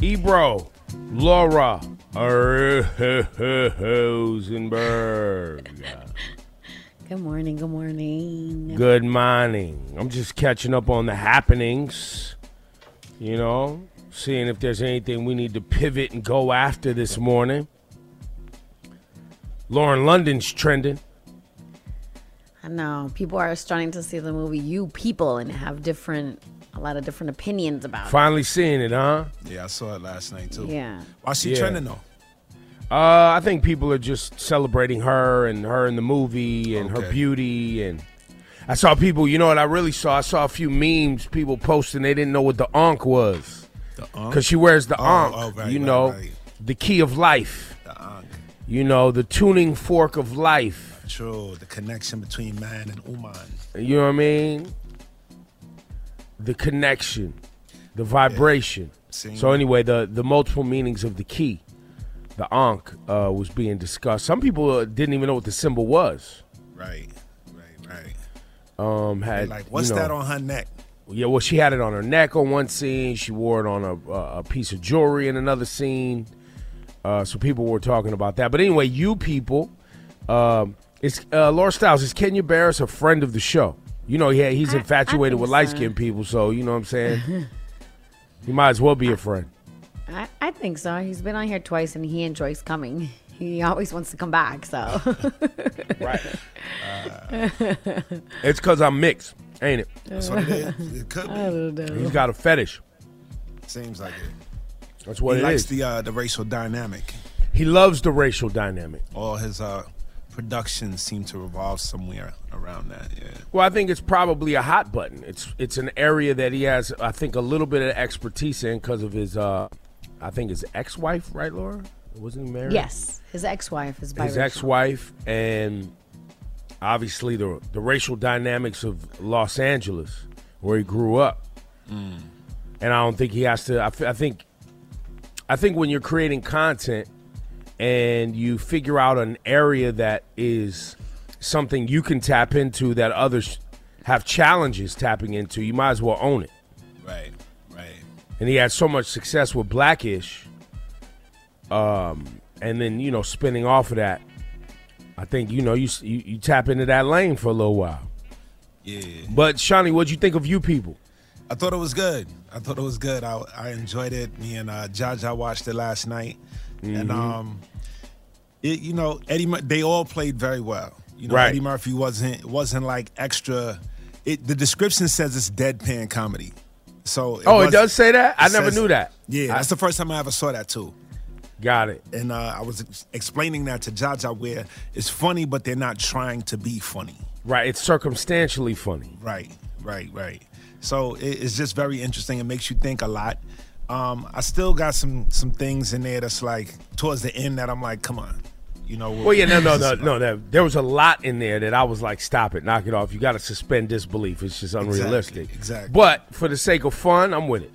Ebro, Laura Rosenberg. Good morning. Good morning. Good morning. I'm just catching up on the happenings. You know, seeing if there's anything we need to pivot and go after this morning. Lauren London's trending. I know people are starting to see the movie You People and have different, a lot of different opinions about it. Finally seeing it, huh? Yeah, I saw it last night too. Yeah. Why she Yeah. trending though? Uh, I think people are just celebrating her and her in the movie and her beauty and I saw people, you know what I really saw? I saw a few memes people posting they didn't know what the onk was. The Ankh? Cuz she wears the Oh, ankh, oh, right, you right, know, right. the key of life. The Ankh. You know, the tuning fork of life. True. The connection between man and Uman. You know what I mean? The connection, the vibration. Same. So anyway, the the multiple meanings of the key, the ankh, uh, was being discussed. Some people uh, didn't even know what the symbol was. Right. Right. Right. Um, had Like, what's you know- that on her neck? Yeah, well, she had it on her neck on one scene. She wore it on a, a, a piece of jewelry in another scene. Uh, so people were talking about that. But anyway, you people, um, it's uh, Laura Styles. Is Kenya Barris a friend of the show? You know, yeah, he's I- I infatuated with so. light skinned people. So you know what I'm saying. he might as well be a friend. I, I think so. He's been on here twice and he enjoys coming. He always wants to come back. So Right. it's because I'm mixed, ain't it? That's what it is. It could be. He's got a fetish. Seems like it. That's what he it likes is. the uh, the racial dynamic. he loves the racial dynamic. All his uh, productions seem to revolve somewhere around that. Yeah. Well, I think it's probably a hot button. It's it's an area that he has, I think, a little bit of expertise in because of his, uh, I think his ex-wife, right, Laura? Wasn't he married? yes, his ex-wife is biracial. His ex-wife, and obviously the the racial dynamics of Los Angeles, where he grew up. And I don't think he has to. I, f- I think, I think when you're creating content and you figure out an area that is something you can tap into that others have challenges tapping into, you might as well own it. Right. Right. And he had so much success with Blackish, um, and then you know spinning off of that. I think you know you you, you tap into that lane for a little while. Yeah. But Shawnee, what'd you think of you people? I thought it was good. I thought it was good. I, I enjoyed it. Me and uh, Jaja watched it last night, Mm-hmm. and um, it you know Eddie they all played very well. You know Right. Eddie Murphy wasn't wasn't like extra. It the description says it's deadpan comedy. So oh, it does say that. I never says- knew that. Yeah, I- that's the first time I ever saw that too. Got it. And uh, I was ex- explaining that to Jaja where it's funny, but they're not trying to be funny. Right. It's circumstantially funny. Right, right, right. So it, it's just very interesting. It makes you think a lot. Um, I still got some some things in there that's like towards the end that I'm like, come on, you know. Well, yeah, no, no, this no, no. about- There, there was a lot in there that I was like, stop it, knock it off. You got to suspend disbelief. It's just unrealistic. exactly. exactly. But for the sake of fun, I'm with it.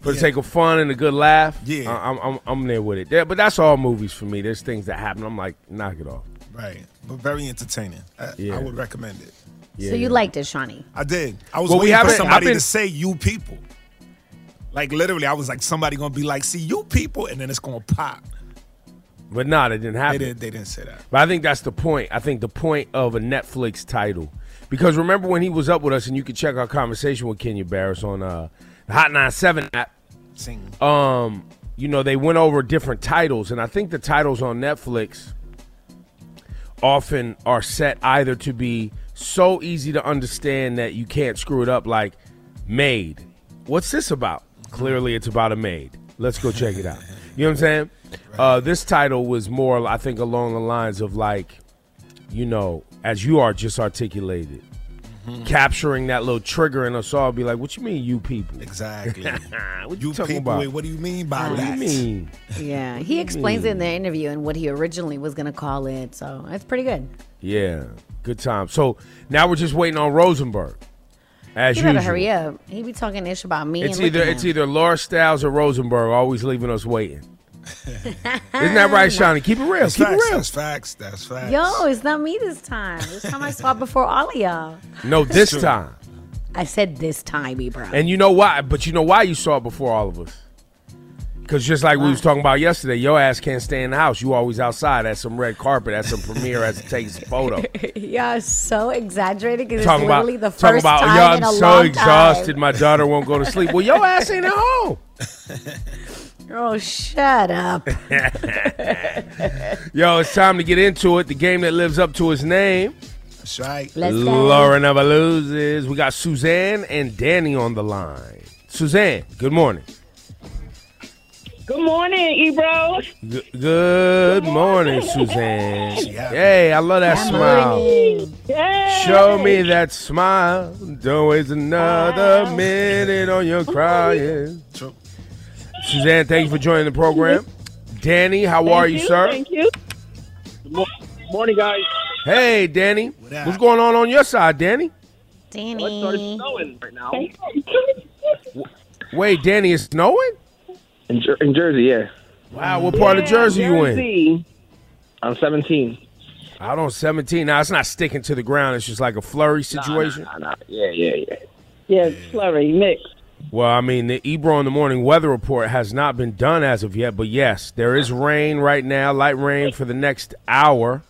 For the sake of fun and a good laugh, Yeah. I- I'm, I'm, I'm there with it. Yeah, but that's all movies for me. There's things that happen. I'm like, knock it off. Right, but very entertaining. I, Yeah. I would recommend it. Yeah, so you yeah. liked it, Shawnee? I did. I was Well, we waiting for somebody been- to say "you people." Like literally, I was like, somebody gonna be like, "See you people," and then it's gonna pop. But nah, that didn't They happen. didn't. They didn't say that. But I think that's the point. I think the point of a Netflix title, because remember when he was up with us, and you could check our conversation with Kenya Barris on uh, the Hot 97 app. Sing. um, you know, they went over different titles, and I think the titles on Netflix often are set either to be so easy to understand that you can't screw it up, like Maid. What's this about? Clearly, it's about a maid. Let's go check it out. You know what I'm saying? Uh, this title was more, I think, along the lines of like, you know, as you are just articulated, capturing that little trigger in us all. Be like, what you mean, you people? Exactly. what you talking people, about? wait, what do you mean by what do you that? mean? Yeah, he explains it in the interview and what he originally was gonna call it. So it's pretty good. Yeah, good time. So now we're just waiting on Rosenberg. As He usual. better hurry up. He be talking ish about me. It's and either it's either Laura Styles or Rosenberg, always leaving us waiting. Isn't that right, Shawnee? Keep it real. That's Keep facts. it real. That's facts. That's facts. Yo, it's not me this time. This time I saw it before all of y'all. No, this time. I said this time, bro. And you know why? But you know why you saw it before all of us? Because just like we was talking about yesterday, your ass can't stay in the house. You always outside at some red carpet, at some premiere, as it takes a photo. Y'all so exaggerated because it's talking about, literally the talking first about, time yo, I'm a so long exhausted. time. My daughter won't go to sleep. Well, your ass ain't at home. Oh, shut up. Yo, it's time to get into it. The game that lives up to its name. That's right. Let's go. Laura never loses. We got Suzanne and Danny on the line. Suzanne, good morning. Good morning, Ebro. G- good morning, Suzanne. She. Hey, I love that smile. Yay! Show me that smile. Don't waste another minute on your crying. True. Suzanne, thank you for joining the program. Danny, how Thank are you, sir? Thank you. Good Morning, guys. Hey, Danny. What? What's going on on your side, Danny? Well, it started Danny. Oh, snowing right now. Wait, Danny, it's snowing? In, Jer- in Jersey, yeah. Wow, what part of Jersey you in? I'm 17. Out on 17. Now, it's not sticking to the ground. It's just like a flurry situation. Nah, nah, nah. Yeah, yeah, yeah. Yeah, flurry mix. Well, I mean, the Ebro in the morning weather report has not been done as of yet, but yes, there is rain right now, light rain for the next hour.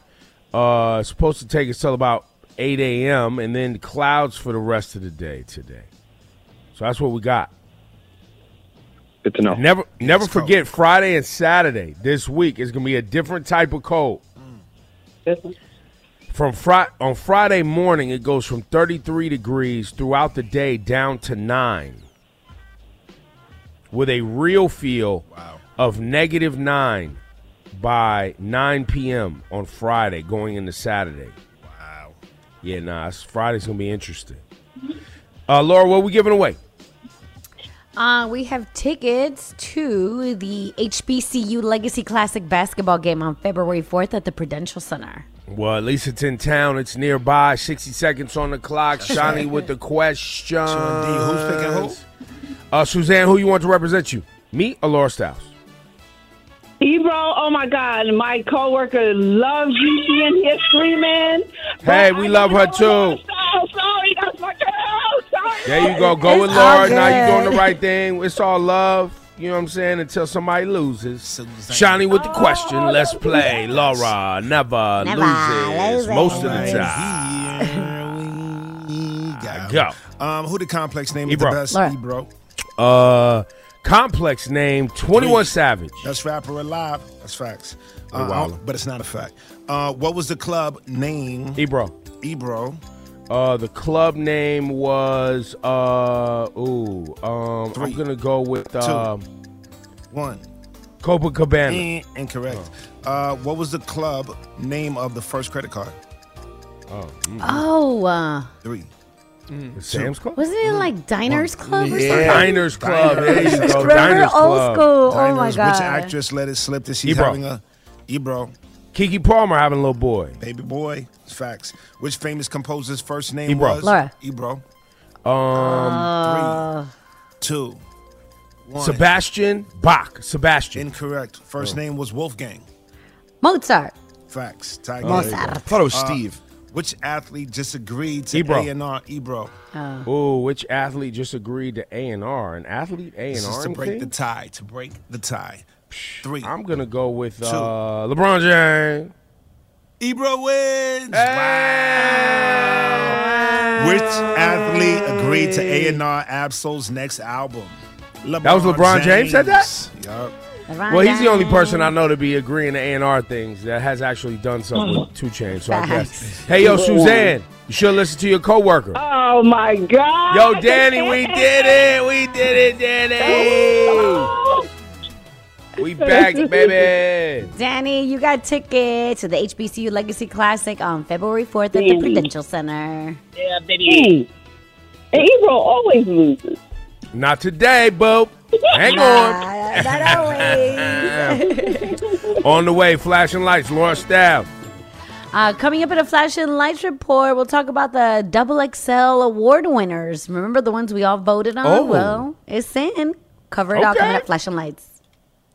Uh, it's supposed to take us till about 8 a.m., and then clouds for the rest of the day today. So that's what we got. Good to know. Never, never it's cold. forget Friday and Saturday this week is gonna be a different type of cold. From Fri- on Friday morning, it goes from 33 degrees throughout the day down to nine, with a real feel Wow. of negative nine by 9 p.m. on Friday, going into Saturday. Wow. Yeah, nah, it's, Friday's gonna be interesting. Uh, Laura, what are we giving away? Uh, we have tickets to the HBCU Legacy Classic basketball game on February 4th at the Prudential Center. Well, at least it's in town. It's nearby. 60 seconds on the clock. Shawnee with the question. Who's picking who? Uh, Suzanne, who you want to represent you? Me or Laura Styles? Ebro, oh my God, my coworker loves you being here screaming. Hey, we I love her don't know too. There you go. Go It's with all Laura. Now you're doing the right thing. It's all love. You know what I'm saying? Until somebody loses. Shiny with the question. Let's play. Laura never, Never loses. loses. Most of the time. here we go. Go. Um, who the complex name Ebro. is the best? Laura. Ebro. Uh, complex name 21 Savage. Best rapper alive. That's facts. Uh, but it's not a fact. Uh, what was the club name? Ebro. Ebro. Uh, the club name was uh ooh um Three. I'm gonna go with um One. Copacabana. Eh, incorrect. Uh, what was the club name of the first credit card? Oh, uh, Three. Sam's Club. wasn't it like Diners Club or Yeah. something? Diners Club. There you go. Remember Diners old Club. school? Oh my god! Which actress let it slip that she's Ebro. having a Ebro? Keke Palmer having a little boy. Baby boy. It's facts. Which famous composer's first name Ebro. was? Laura. Ebro. Um, Uh, Two. Sebastian Bach. Sebastian. Incorrect. First name was Wolfgang. Mozart. Facts. Tiger. Mozart. I thought it was Steve. Which athlete disagreed to Ebro. A and R? Ebro. Ooh, which athlete just agreed to A and R? An athlete A This and is R to break the tie. To break the tie. Three. I'm gonna go with uh, LeBron James. Ebro wins. Wow. Which athlete agreed to A and R Absol's next album? LeBron That was LeBron James said that? Yup. Well, he's the only person I know to be agreeing to A and R things that has actually done something with 2 Chainz. So I guess. Hey, yo, Suzanne, you should listen to your coworker. Oh my God. Yo, Danny, we did it. We did it, Danny. Oh. We back, baby. Danny, you got tickets to the HBCU Legacy Classic on February 4th at the Prudential Center. Yeah, baby. And Ebro always loses. Not today, boo. Hang on. Not always. On the way, flashing lights, Laura Staff. Uh, coming up in a Flash and Lights report, we'll talk about the Double XL award winners. Remember the ones we all voted on? Oh. Well, it's in. Cover it all Okay. coming up, Flash and Lights.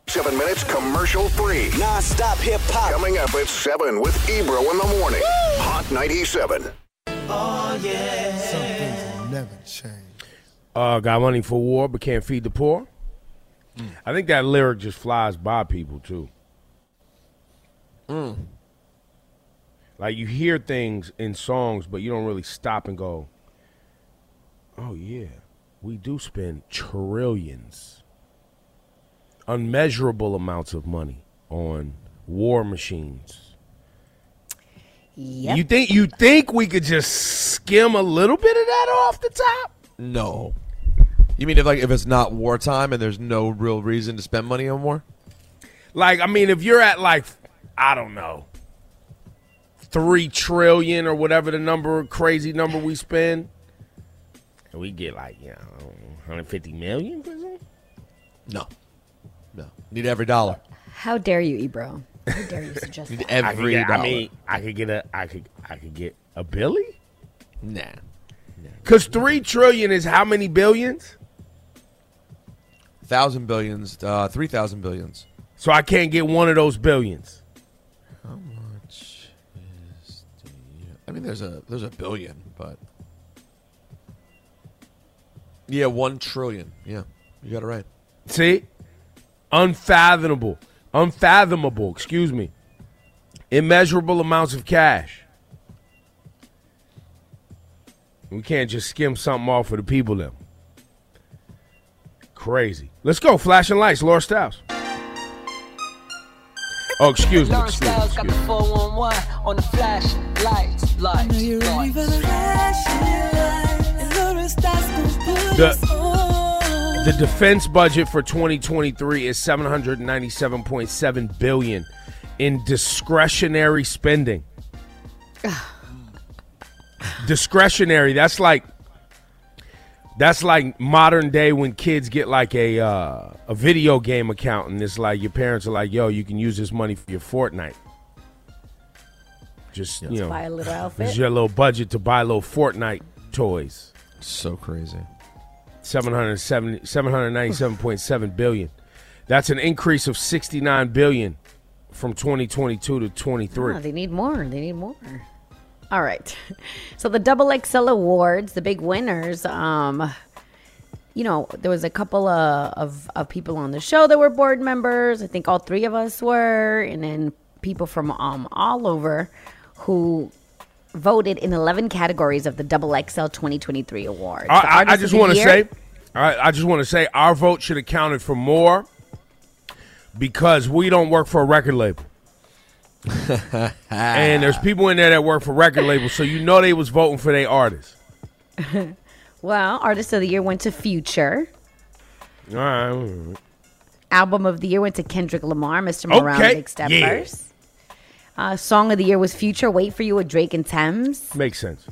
Seven minutes commercial free. Non-stop hip hop. Coming up at 7 with Ebro in the morning. Hot 97. Oh, yeah. Some things never change. Uh, got money for war, but can't feed the poor. I think that lyric just flies by people too. Like you hear things in songs, but you don't really stop and go, "Oh yeah, we do spend trillions, unmeasurable amounts of money on war machines." Yep. You think you think we could just skim a little bit of that off the top? No. You mean if like if it's not wartime and there's no real reason to spend money on war? Like, I mean, if you're at like, I don't know, three trillion or whatever the number, crazy number we spend, and we get like, you know, 150 million for something? No. No. Need every dollar. How dare you, Ebro? How dare you suggest Need that? I, could every get, dollar. I mean, I could get a, I could, I could get a billy. nah. Cause three trillion is how many billions? Thousand billions, uh, three thousand billions. So I can't get one of those billions. how much is I mean, there's a there's a billion, but yeah, one trillion. Yeah, you got it right. See? Unfathomable. Unfathomable, excuse me. Immeasurable amounts of cash. We can't just skim something off for the people then. Crazy. Let's go. Flashing lights, Laura Styles. Oh, excuse me. Laura Excuse me, got the excuse me. 411 on the flash. Lights, lights, lights. The, the defense budget for 2023 is 797.7 billion in discretionary spending. discretionary, that's like that's like modern day when kids get like a uh, a video game account and it's like your parents are like, "Yo, you can use this money for your Fortnite." Just, you know, Buy a little this outfit. is your little budget to buy little Fortnite toys. So crazy. 770 797.7 billion. That's an increase of 69 billion from 2022 to 23. Oh, they need more. They need more. All right. So the Double XL Awards, the big winners, um, you know, there was a couple of, of, of people on the show that were board members. I think all three of us were, and then people from um, all over who voted in 11 categories of the Double XL 2023 Awards. I, I, I just want to say, I, I just want to say, our vote should have counted for more because we don't work for a record label. and there's people in there that work for record labels, so you know they was voting for their artists. Well, Artist of the Year went to Future. All right. Album of the Year went to Kendrick Lamar, Mr. Morale, Okay, Big Step yeah. First. Uh, Song of the Year was Future, Wait For You with Drake and Tems. Makes sense.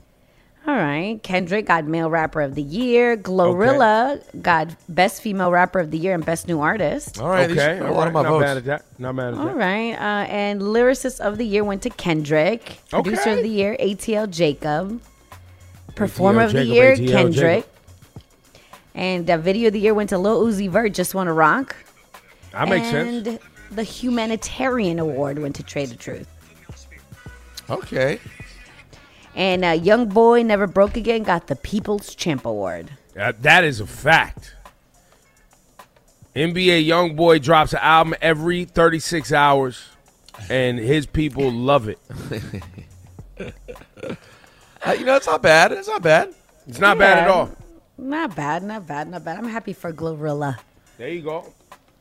All right. Kendrick got Male Rapper of the Year. Glorilla got Best Female Rapper of the Year and Best New Artist. All right, these Okay. are All a lot right. of my Not votes. mad at that. Not mad at All that. right. Uh, and Lyricist of the Year went to Kendrick. Producer Okay. of the Year, ATL Jacob. Performer ATL of the Year, ATL Kendrick. Jacob. And uh, Video of the Year went to Lil Uzi Vert, Just Wanna Rock. That makes and sense. the Humanitarian Award went to Trae tha Truth. Okay. And uh, Young Boy Never Broke Again got the People's Champ Award. That, that is a fact. NBA Young Boy drops an album every 36 hours, and his people love it. Uh, you know, it's not bad. It's not bad. It's not bad at all. Not bad, not bad, not bad. I'm happy for Glorilla. There you go.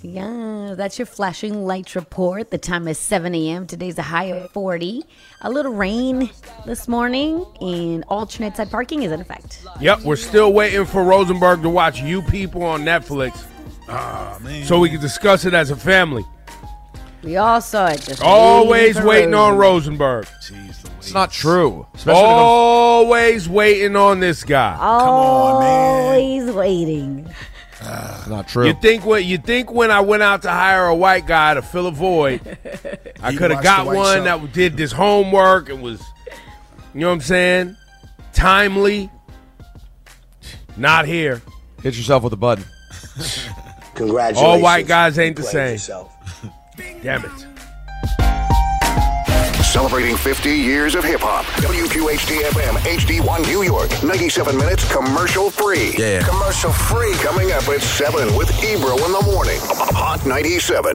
Yeah, that's your flashing lights report. The time is 7 a.m. Today's a high of 40. A little rain this morning, and alternate side parking is in effect. Yep, we're still waiting for Rosenberg to watch You People on Netflix. Ah man. so we can discuss it as a family. We all saw it. Just Always waiting for on Rosenberg. Jeez It's not true. Especially Always waiting on this guy. on, man. Always waiting. It's not true. You think what you think when I went out to hire a white guy to fill a void, I could have got one show. that did this homework and was, you know what I'm saying, timely. Not here. Hit yourself with a button. Congratulations. All white guys ain't the same. yourself. Damn it. Celebrating 50 years of hip hop. WQHT FM HD1 New York. 97 minutes commercial free. Yeah. Commercial free. Coming up at 7 with Ebro in the morning. Hot 97.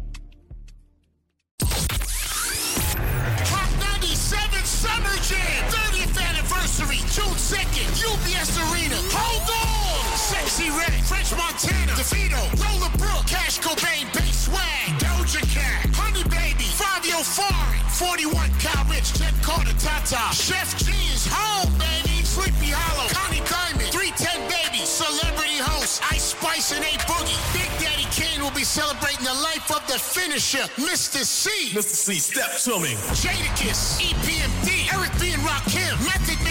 June 2nd, UBS Arena. Hold on! Sexyy Red, French Montana, DeVito, Roller Brook, Cash Cobain, Bay Swag, Doja Cat, Honey Baby, Fivio Foreign, 41 Cal Rich, Jenn Carter, Tata, Sheff G is home, baby, Sleepy Hallow, Connie Diamond, 310 Baby, Celebrity Host, Ice Spice and A Boogie. Big Daddy Kane will be celebrating the life of the finisher, Mr. Cee. Mr. Cee, step to me. Jadakiss, EPMD, Eric B. and Rakim, Method Man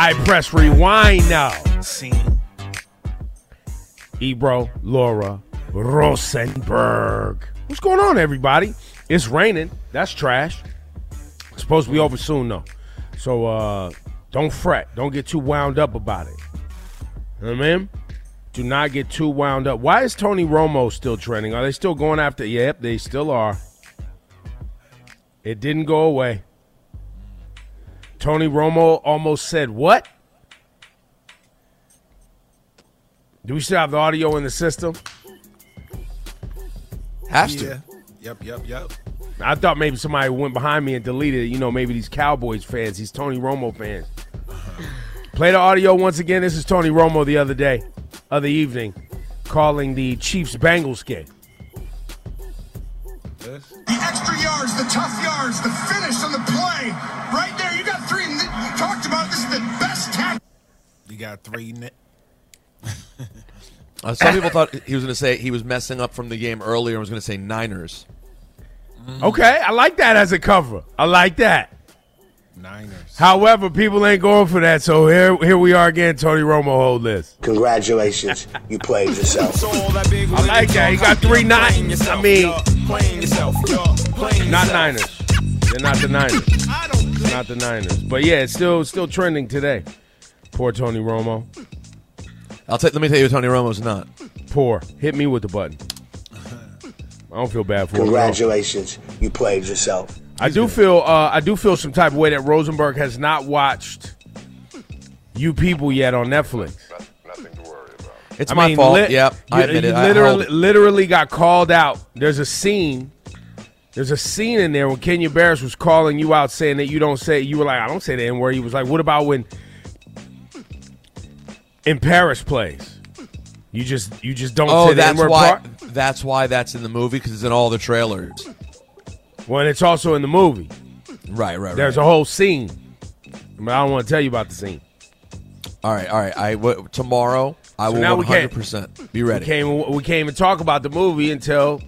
I press rewind now. Scene. Ebro, Laura, Rosenberg. What's going on, everybody? It's raining. That's trash. It's supposed to be over soon, though. So uh, don't fret. Don't get too wound up about it. You know what I mean? Do not get too wound up. Why is Tony Romo still trending? Are they still going after? Yep, they still are. It didn't go away. Tony Romo almost said what? Do we still have the audio in the system? Has to. Yep, yep, yep. I thought maybe somebody went behind me and deleted it. You know, maybe these Cowboys fans, these Tony Romo fans. Uh-huh. Play the audio once again. This is Tony Romo the other day, other evening, calling the Chiefs Bengals game. Got three. Net. Uh, some people thought he was going to say he was messing up from the game earlier and was going to say Niners. Okay, I like that as a cover. I like that. Niners. However, people ain't going for that, so here, here we are again. Tony Romo, hold this. Congratulations. You played yourself. I like that. He got three nines. I mean, not Niners. They're not the Niners. Not the Niners. But yeah, it's still still trending today. Poor Tony Romo. I'll take. Let me tell you, Tony Romo's not. Poor. Hit me with the button. I don't feel bad for him. Congratulations. You played yourself. I do feel uh, I do feel some type of way that Rosenberg has not watched you people yet on Netflix. It's I my mean, fault. lit- yep, I you- admit you it. Literally, held literally got called out. There's a scene. There's a scene in there when Kenya Barris was calling you out, saying that you don't say. You were like, I don't say the N word. He was like, What about when in Paris plays? You just you just don't Oh, say that's why. That's why that's in the movie because it's in all the trailers. When it's also in the movie. Right, right, There's right. a whole scene. But I don't want to tell you about the scene. All right, all right. I w- tomorrow I So will now we can't- hundred percent be ready. We can't, we can't even talk about the movie until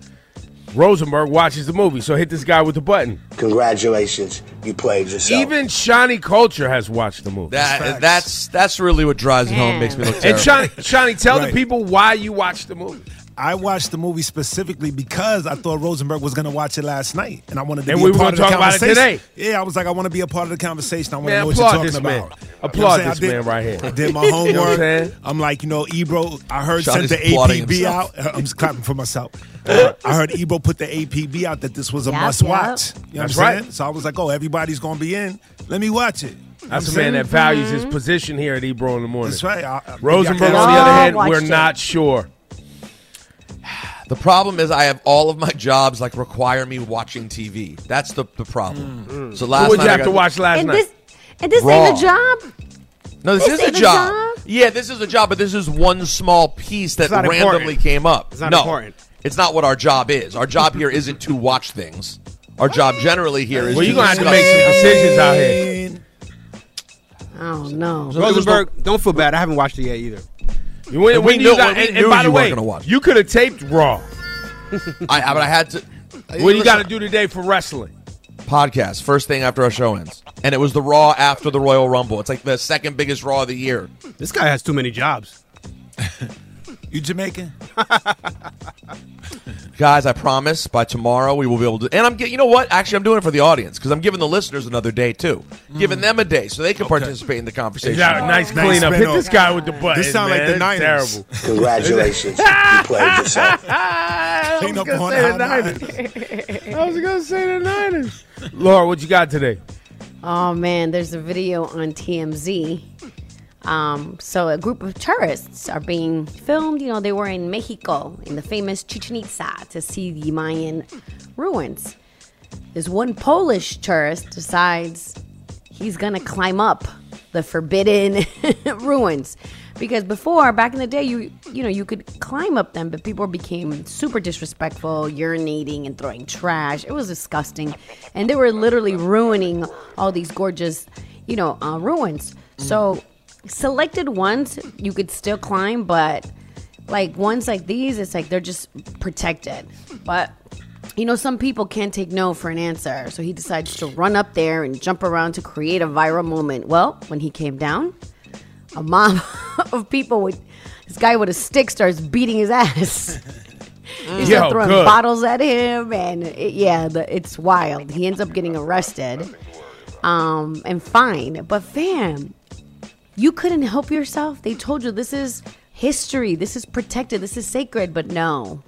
Rosenberg watches the movie. So hit this guy with the button. Congratulations. You played yourself. Even Shawnee Culture has watched the movie. That, that's that's really what drives it home. Makes me look and terrible. Shawnee, Shawnee, tell Right. the people why you watched the movie. I watched the movie specifically because I thought Rosenberg was going to watch it last night, and I wanted to And be we a part of the talk about it conversation. today. Yeah, I was like, I want to be a part of the conversation. I want to know what you're talking about. man. You know Applaud I'm saying? I this did- man right here. I did my You know I'm homework. I'm like, you know, Ebro. I heard Sean sent the APB himself. out. I'm just clapping for myself. Uh, I heard Ebro put the APB out that this was a Yep, must yep. watch. You know That's what I'm right. saying? So I was like, oh, everybody's going to be in. Let me watch it. That's a I'm man that values his position here at Ebro in the morning. That's right. I- I- Rosenberg, on the other hand, we're it. not sure. The problem is I have all of my jobs like require me watching TV. That's the, the problem. Hmm. So hmm. last What would night you I have to watch last And night? this and this Raw. ain't a job. No, this, This is a ain't a job. job? Yeah, this is a job, but this is one small piece that randomly important. came up. It's not no, important. it's not what our job is. Our job here isn't to watch things. Our job generally here is well, you're to gonna have to make some decisions out here. Oh no. Rosenberg, don't feel bad. I haven't watched it yet either. You when, And when we you knew- got, we and, knew and by the you weren't way, gonna watch. you could have taped Raw. I, I- but I had to. What do you got to do today for wrestling? Podcast first thing after our show ends, and it was the Raw after the Royal Rumble. It's like the second biggest Raw of the year. This guy has too many jobs. You Jamaican? Guys, I promise by tomorrow we will be able to. And I'm getting, you know what? Actually, I'm doing it for the audience because I'm giving the listeners another day too, mm. giving them a day so they can participate in the conversation. Yeah, nice Nice cleanup. Hit spin-off. this guy with the butt. This sound like the man. It's Niners. Terrible. Congratulations. you played yourself. I Clean was up gonna on say the the Niners. I was gonna say the Niners. Laura, what you got today? Oh man, there's a video on TMZ. Um, so a group of tourists are being filmed. You know, they were in Mexico in the famous Chichen Itza to see the Mayan ruins. This one Polish tourist decides he's gonna climb up the forbidden ruins because before back in the day you you know you could climb up them but people became super disrespectful urinating and throwing trash it was disgusting and they were literally ruining all these gorgeous you know uh, ruins so selected ones you could still climb but like ones like these it's like they're just protected but you know, some people can't take no for an answer, so he decides to run up there and jump around to create a viral moment. Well, when he came down, a mob of people with this guy with a stick starts beating his ass. He's Yo, throwing good. bottles at him, and it, yeah, the, it's wild. He ends up getting arrested um, and fined. But fam, you couldn't help yourself. They told you this is history, this is protected, this is sacred. But no,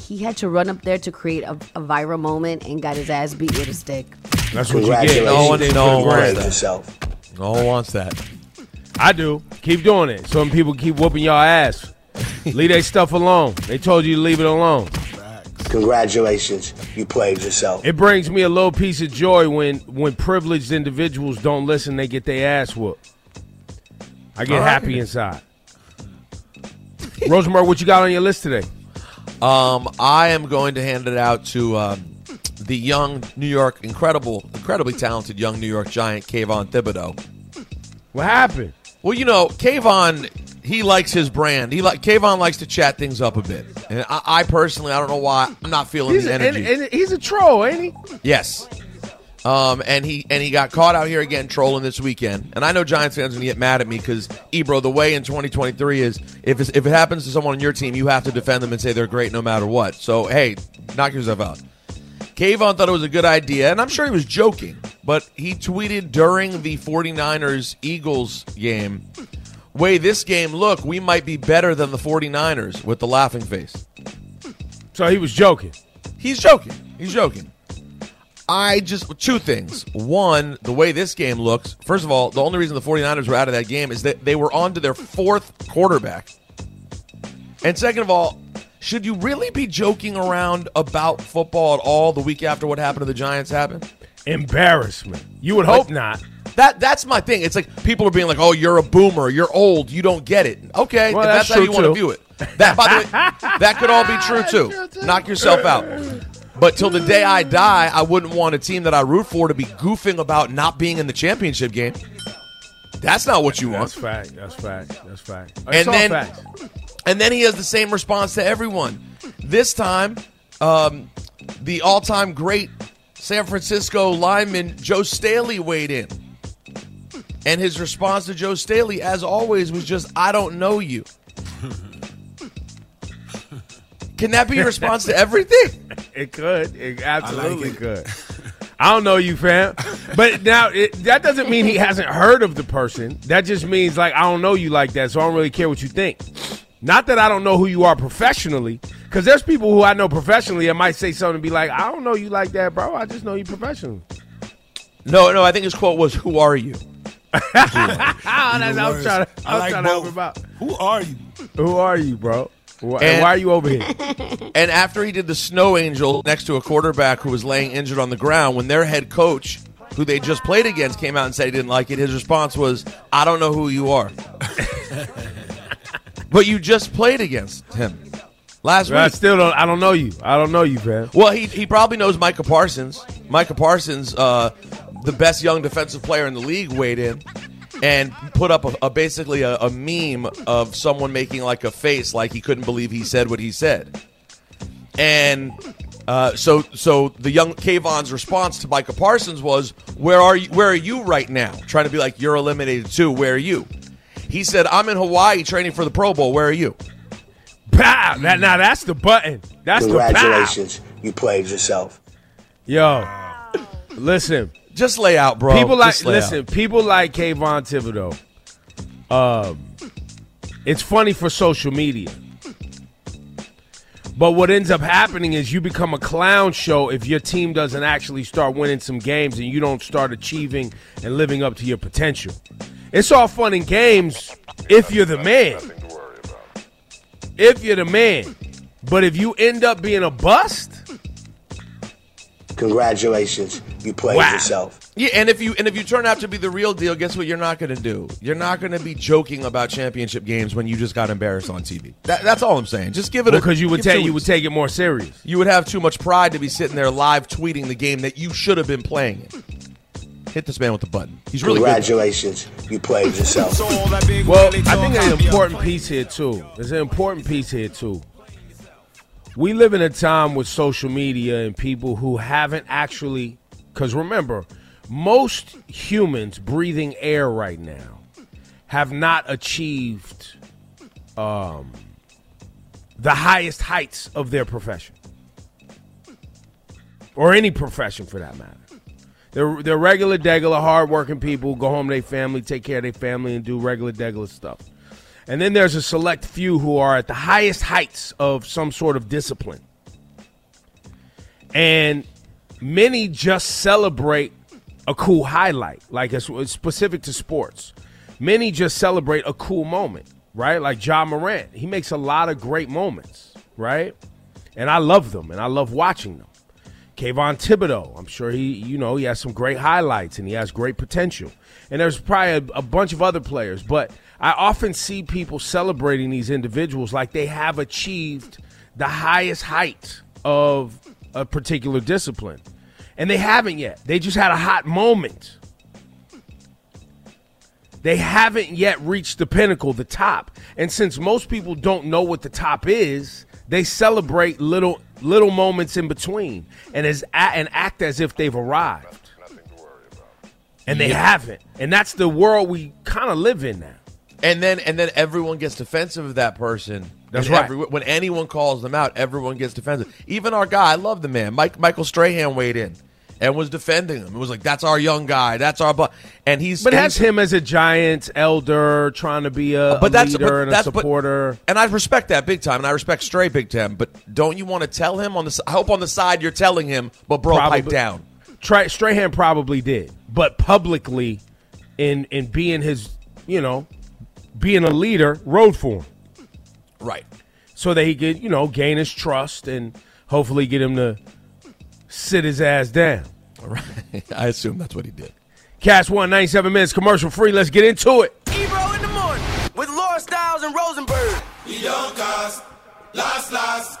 he had to run up there to create a, a viral moment and got his ass beat with a stick. That's what you get. No one- Anything no for one You gram. that. yourself. No one wants that. I do. Keep doing it. Some people keep whooping y'all ass. leave that stuff alone. They told you to leave it alone. Congratulations. You played yourself. It brings me a little piece of joy when when privileged individuals don't listen. They get their ass whooped. I get All right. happy inside. Rosenberg, what you got on your list today? Um, I am going to hand it out to um, the young New York, incredible, incredibly talented young New York Giant, Kayvon Thibodeaux. What happened? Well, you know, Kayvon, he likes his brand. He like Kayvon likes to chat things up a bit, and I, I personally, I don't know why, I'm not feeling He's the a, and, energy. and he's a troll, ain't he? Yes. Um, and he and he got caught out here again trolling this weekend. And I know Giants fans are gonna get mad at me because Ebro, the way in 2023 is if it's, if it happens to someone on your team, you have to defend them and say they're great no matter what. So hey, knock yourself out. Kayvon thought it was a good idea, and I'm sure he was joking, but he tweeted during the 49ers Eagles game, way this game look, we might be better than the 49ers with the laughing face. So he was joking. He's joking. He's joking. I just two things. One, the way this game looks. First of all, the only reason the 49ers were out of that game is that they were on to their fourth quarterback. And second of all, should you really be joking around about football at all the week after what happened to the Giants happened? Embarrassment. You would hope not. That that's my thing. It's like people are being like, "Oh, you're a boomer. You're old. You don't get it." Okay, Well, if that's that's, how you true, want to view it. That by the way, that could all be true too. Knock yourself out. But till the day I die, I wouldn't want a team that I root for to be goofing about not being in the championship game. That's not what you want. That's fact. That's fact. That's fact. And It's all then- facts. And then he has the same response to everyone. This time, um, the all-time great San Francisco lineman Joe Staley weighed in. And his response to Joe Staley, as always, was just, I don't know you. Can that be your response to everything? It could. It absolutely could. I don't know you, fam. But now it, that doesn't mean he hasn't heard of the person. That just means like I don't know you like that, so I don't really care what you think. Not that I don't know who you are professionally, because there's people who I know professionally that might say something and be like, I don't know you like that, bro. I just know you professionally. No, no. I think his quote was, "Who are you?" Ah, that's I was trying to, I I was like trying to help both. him out. Who are you? Who are you, bro? Why, And- why are you over here? And after he did the snow angel next to a quarterback who was laying injured on the ground, when their head coach, who they just played against, came out and said he didn't like it, his response was, "I don't know who you are." but you just played against him last I week. still don't. I don't know you. I don't know you, man. Well, he he probably knows Micah Parsons. Micah Parsons, uh, the best young defensive player in the league, weighed in and put up a, a basically a, a meme of someone making like a face, like he couldn't believe he said what he said. And uh, so so the young Kayvon's response to Micah Parsons was, "Where are you? Where are you right now?" Trying to be like, "You're eliminated too. Where are you?" He said, "I'm in Hawaii training for the Pro Bowl. Where are you?" Pow! That now that's the button. That's the. Congratulations, you played yourself. Yo, listen. Just lay out, bro. People like listen. out. People like Kayvon Thibodeaux. Um, it's funny for social media, but what ends up happening is you become a clown show if your team doesn't actually start winning some games and you don't start achieving and living up to your potential. It's all fun and games if you're the man. If you're the man, but if you end up being a bust, Congratulations, you played Wow. yourself. Yeah, and if you and if you turn out to be the real deal, guess what? You're not going to do. You're not going to be joking about championship games when you just got embarrassed on TV. That, that's all I'm saying. Just give it a because you would take you would take it more serious. You would have too much pride to be sitting there live tweeting the game that you should have been playing. in. Hit this man with the button. He's really good. Congratulations, you played yourself. Well, I think an important piece here too. There's an important piece here too. We live in a time with social media and people who haven't actually, because remember, most humans breathing air right now have not achieved um, the highest heights of their profession, or any profession for that matter. They're, they're regular, degular, hardworking people. Go home to their family, take care of their family, and do regular, degular stuff. And then there's a select few who are at the highest heights of some sort of discipline. And many just celebrate a cool highlight, like it's, it's specific to sports. Many just celebrate a cool moment, right? Like John Morant. He makes a lot of great moments, right? And I love them and I love watching them. Kayvon Thibodeaux, I'm sure he, you know, he has some great highlights and he has great potential. And there's probably a, a bunch of other players, but I often see people celebrating these individuals like they have achieved the highest height of a particular discipline. And they haven't yet. They just had a hot moment. They haven't yet reached the pinnacle, the top. And since most people don't know what the top is, they celebrate little little moments in between and as and act as if they've arrived. And they Yeah. haven't. And that's the world we kind of live in now. And then and then everyone gets defensive of that person. That's right. every- when anyone calls them out, everyone gets defensive. Even our guy, I love the man. Mike Michael Strahan weighed in and was defending him. It was like that's our young guy. That's our but and he's But and that's him as a Giants elder trying to be a, uh, But a that's- leader but and a that's- but- supporter. And I respect that big time, and I respect Stray big time. But don't you want to tell him on the? I hope on the side you're telling him, but bro, pipe Probably- down. Tra- Strahan probably did, but publicly, in in being his, you know, being a leader, rode for him, right? So that he could, you know, gain his trust and hopefully get him to sit his ass down. All right. I assume that's what he did. Cast one ninety seven minutes commercial free. Let's get into it. Ebro in the morning with Laura Styles and Rosenberg. We don't cast. Last, last.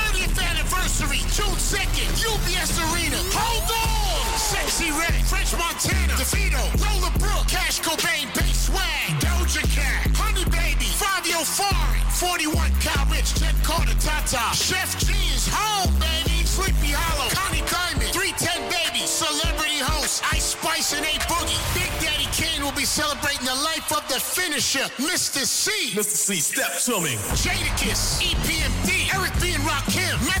2nd, UBS Arena. Hold on! Sexyy Red, French Montana, DeVito, Roller Brook, Cash Cobain, Bay Swag, Doja Cat, Honey Baby, Fivio Foreign, 41 Cal Rich, Jet Carter, Tata, Sheff G is home, baby. Sleepy Hallow, Connie Diamond, 310 Baby, Celebrity Host, Ice Spice and A Boogie. Big Daddy Kane will be celebrating the life of the finisher, Mr. Cee. Mr. Cee, step to me. Jadakiss, EPMD, Eric B. and Rakim, Method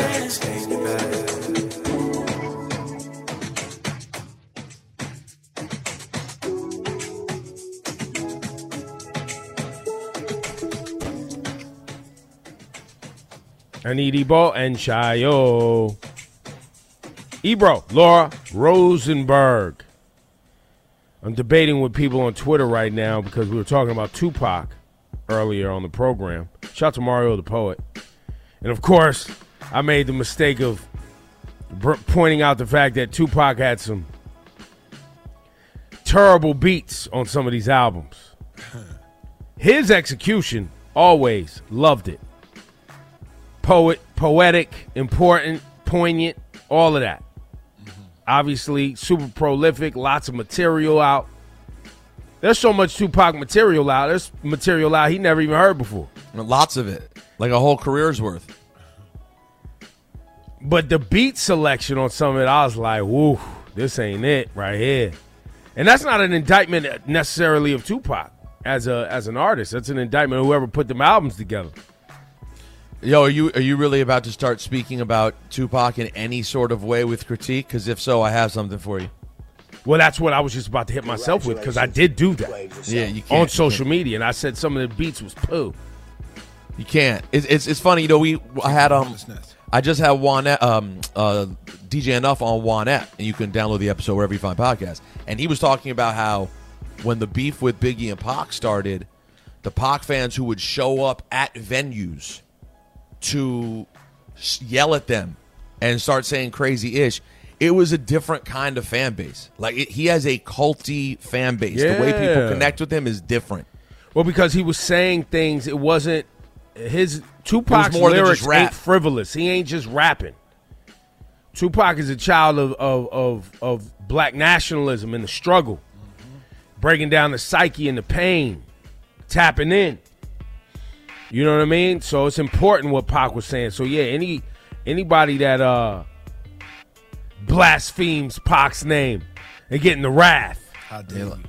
Need Ebo and Shayo. Ebro, Laura Rosenberg. I'm debating with people on Twitter right now because we were talking about Tupac earlier on the program. Shout out to Mario the Poet. And of course, I made the mistake of pointing out the fact that Tupac had some terrible beats on some of these albums. His execution, always loved it. Poet, poetic, important, poignant, all of that. Mm-hmm. Obviously, super prolific, lots of material out. There's so much Tupac material out. There's material out he never even heard before. Lots of it, like a whole career's worth. But the beat selection on some of it, I was like, woo, this ain't it right here. And that's not an indictment necessarily of Tupac as a as an artist. That's an indictment of whoever put them albums together. Yo, are you are you really about to start speaking about Tupac in any sort of way with critique? Because if so, I have something for you. Well, that's what I was just about to hit myself with because I did do that. Yeah, on social media, and I said some of the beats was poo. You can't. It's it's, it's funny. You know, we I had um, I just had Juanet um uh DJ Enuff on Juanet, and you can download the episode wherever you find podcasts. And he was talking about how when the beef with Biggie and Pac started, the Pac fans who would show up at venues to yell at them and start saying crazy ish. It was a different kind of fan base. Like it, he has a culty fan base. Yeah. The way people connect with him is different. Well, because he was saying things, it wasn't his Tupac's more lyrics just rap. ain't frivolous. He ain't just rapping. Tupac is a child of of of, of black nationalism and the struggle, breaking down the psyche and the pain, tapping in. You know what I mean? So it's important what Pac was saying. So yeah, any anybody that uh blasphemes Pac's name and getting the wrath. How dare you?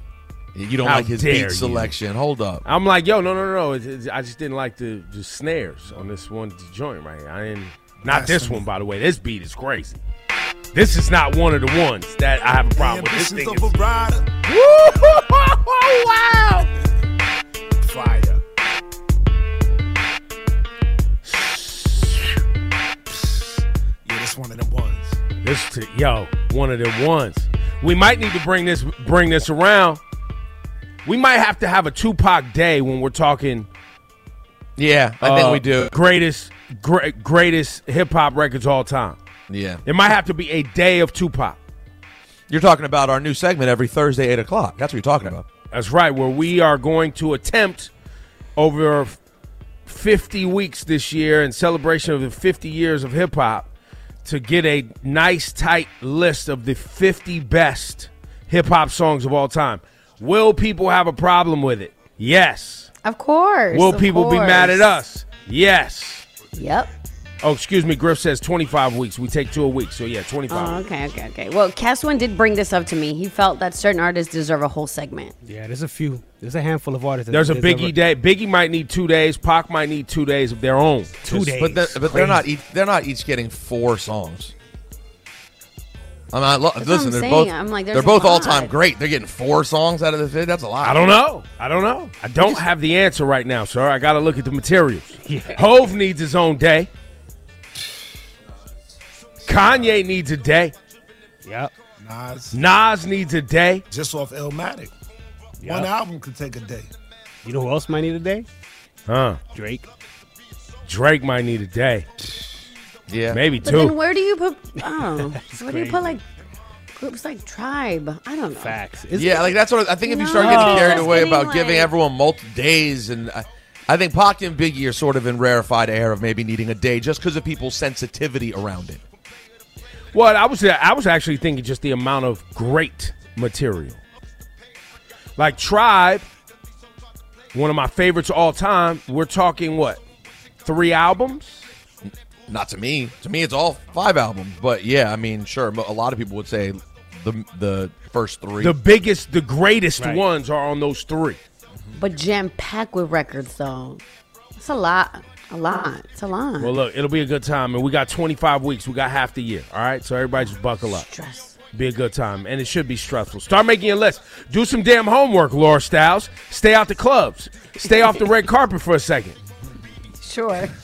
You don't How like his dare beat you. selection. Hold up. I'm like, yo, no, no, no. It's, it's- I just didn't like the, the snares on this one joint right here. I didn't. Not this one, by the way. This beat is crazy. This is not one of the ones that I have a problem with. This thing is a rider. wow. Fire. Yeah, that's one of them ones. This, t- yo, one of them ones. We might need to bring this bring this around. We might have to have a Tupac day when we're talking. Yeah, I think uh, we do. Greatest, gra- greatest hip hop records all time. Yeah. It might have to be a day of Tupac. You're talking about our new segment every Thursday, 8 o'clock. That's what you're talking about. That's right, where we are going to attempt over 50 weeks this year in celebration of the 50 years of hip hop to get a nice, tight list of the 50 best hip hop songs of all time. Will people have a problem with it? Yes. Of course. Will of people be mad at us? Yes. Yep. Oh, excuse me. Griff says 25 weeks. We take two a week. So, yeah, 25. Oh, okay, okay, okay. Well, Castwan did bring this up to me. He felt that certain artists deserve a whole segment. Yeah, there's a few. There's a handful of artists. that There's a deserve Biggie day. Biggie might need two days. Pac might need two days of their own. Two days. But, they're, but they're not each, they're not each getting four songs. I'm not. Lo- what listen, I'm they're saying. both. I'm like, there's they're a both lot. all time great. They're getting four songs out of the vid. That's a lot. I don't know. I don't know. I don't have the answer right now, sir. I got to look at the materials. Hove needs his own day. Kanye needs a day. Yep. Nas. Nas needs a day. Just off Illmatic. Yep. One album could take a day. You know who else might need a day? Huh. Drake. Drake might need a day. Yeah. Maybe But two. then where do you put? Oh, so where do you put crazy. like groups like Tribe? I don't know. Facts. yeah, like that's what I think. If you start getting it's carried away getting, about giving everyone multi days, and I, I think Pac and Biggie are sort of in rarefied air of maybe needing a day just because of people's sensitivity around it. Well, I was I was actually thinking just the amount of great material. Like Tribe, one of my favorites of all time. We're talking what? Three albums? Not to me. To me, it's all five albums. But yeah, I mean, sure. A lot of people would say the the first three. The biggest, the greatest Right. ones are on those three. But jam packed with records though. It's a lot. A lot. It's a lot. Well, look, it'll be a good time, and we got 25 weeks. We got half the year. All right, so everybody just buckle up. Stress. Be a good time, and it should be stressful. Start making your list. Do some damn homework, Laura Styles. Stay out the clubs. Stay off the red carpet for a second. Sure.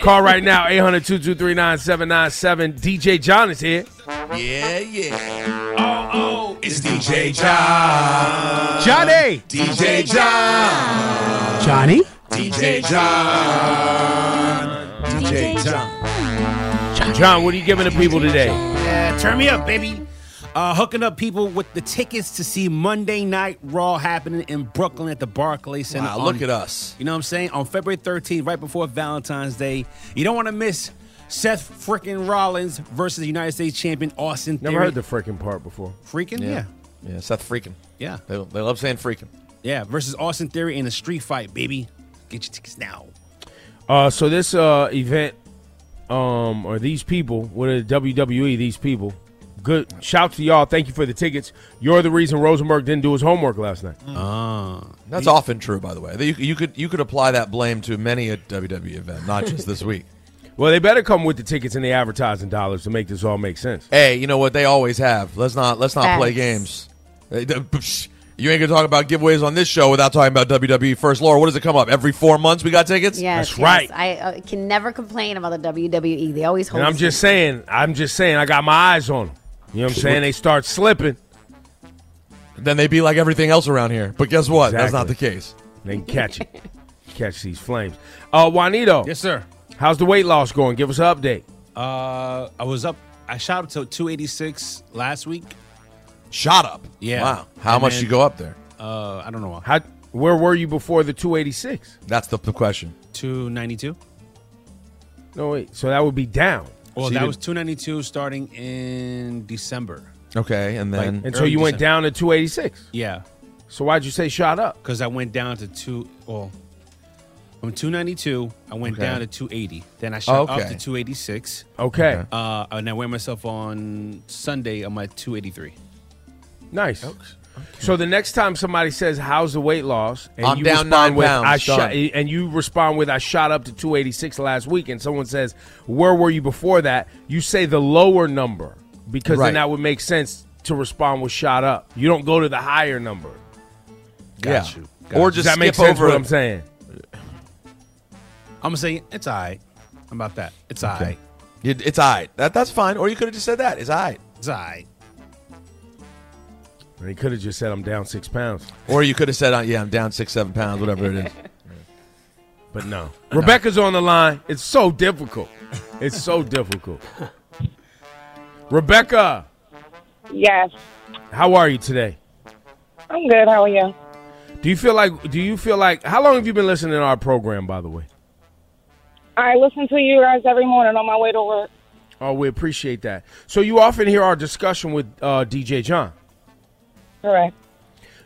Call right now, 800 223 9797. DJ John is here. Yeah, yeah. Oh, oh, it's DJ John. Johnny. DJ John. Johnny. DJ John. DJ John. John, what are you giving the people today? Yeah, turn me up, baby. Uh, hooking up people with the tickets to see Monday Night Raw happening in Brooklyn at the Barclays Center. Wow, on- look at us. You know what I'm saying? On February 13th, right before Valentine's Day. You don't want to miss Seth freaking Rollins versus United States champion Austin Never Theory. heard the freaking part before. freaking? Yeah. Yeah, Seth freaking. Yeah. They, they love saying freaking. Yeah, versus Austin Theory in a street fight, baby. Get your tickets now. Uh, so this uh, event, um, or these people, what are the WWE? These people. Good. Shout to y'all. Thank you for the tickets. You're the reason Rosenberg didn't do his homework last night. Ah. That's often true, by the way. You, you could you could apply that blame to many a WWE event, not just this week. Well, they better come with the tickets and the advertising dollars to make this all make sense. Hey, you know what? They always have. Let's not let's not play games. Hey, the- psh, You ain't gonna talk about giveaways on this show without talking about WWE first. Laura, what does it come up every four months? We got tickets. Yes, That's yes. right. I uh, can never complain about the WWE. They always hold. And I'm just saying, I'm just saying, I got my eyes on them. You know what I'm saying? They start slipping. Then they be like everything else around here. But guess what? That's not the case. They can catch it. catch these flames. Uh, Juanito. Yes, sir. How's the weight loss going? Give us an update. Uh, I was up. I shot up to 286 last week. Shot up. Yeah. Wow. How And much then- you go up there? Uh, I don't know. How? Where were you before the 286? That's the, the question. 292. No, wait. So that would be down. Well, So you that did- was 292 starting in December. Okay, and then And so Early you went December. down to 286. Yeah, So why'd you say shot up? because I went down to two. Well, from 292, I went Okay. down to 280. Then I shot up Okay. to 286. Okay. Uh, and I weighed myself on Sunday. I'm at 283. Nice. So the next time somebody says, "How's the weight loss?" and I'm you down respond nine with, pounds, "I shot," and you respond with, "I shot up to 286 last week," and someone says, "Where were you before that?" You say the lower number because Right. then that would make sense to respond with "shot up." You don't go to the higher number. Got yeah. you. Or Does just that skip sense? over What it. I'm saying. I'm gonna say it's all right. How about that? It's all right. You- It's all right. That, that's fine. Or you could have just said that. It's all right. It's all right. And he could have just said, "I'm down six pounds," Or you could have said, uh, yeah, I'm down six, seven pounds, whatever it is. but no. Rebecca's on the line. It's so difficult. It's so difficult. Rebecca, Yes, how are you today? I'm good. How are you? Do you feel like? Do you feel like? How long have you been listening to our program? By the way. I listen to you guys every morning on my way to work. Oh, we appreciate that. So you often hear our discussion with uh, DJ John. Correct.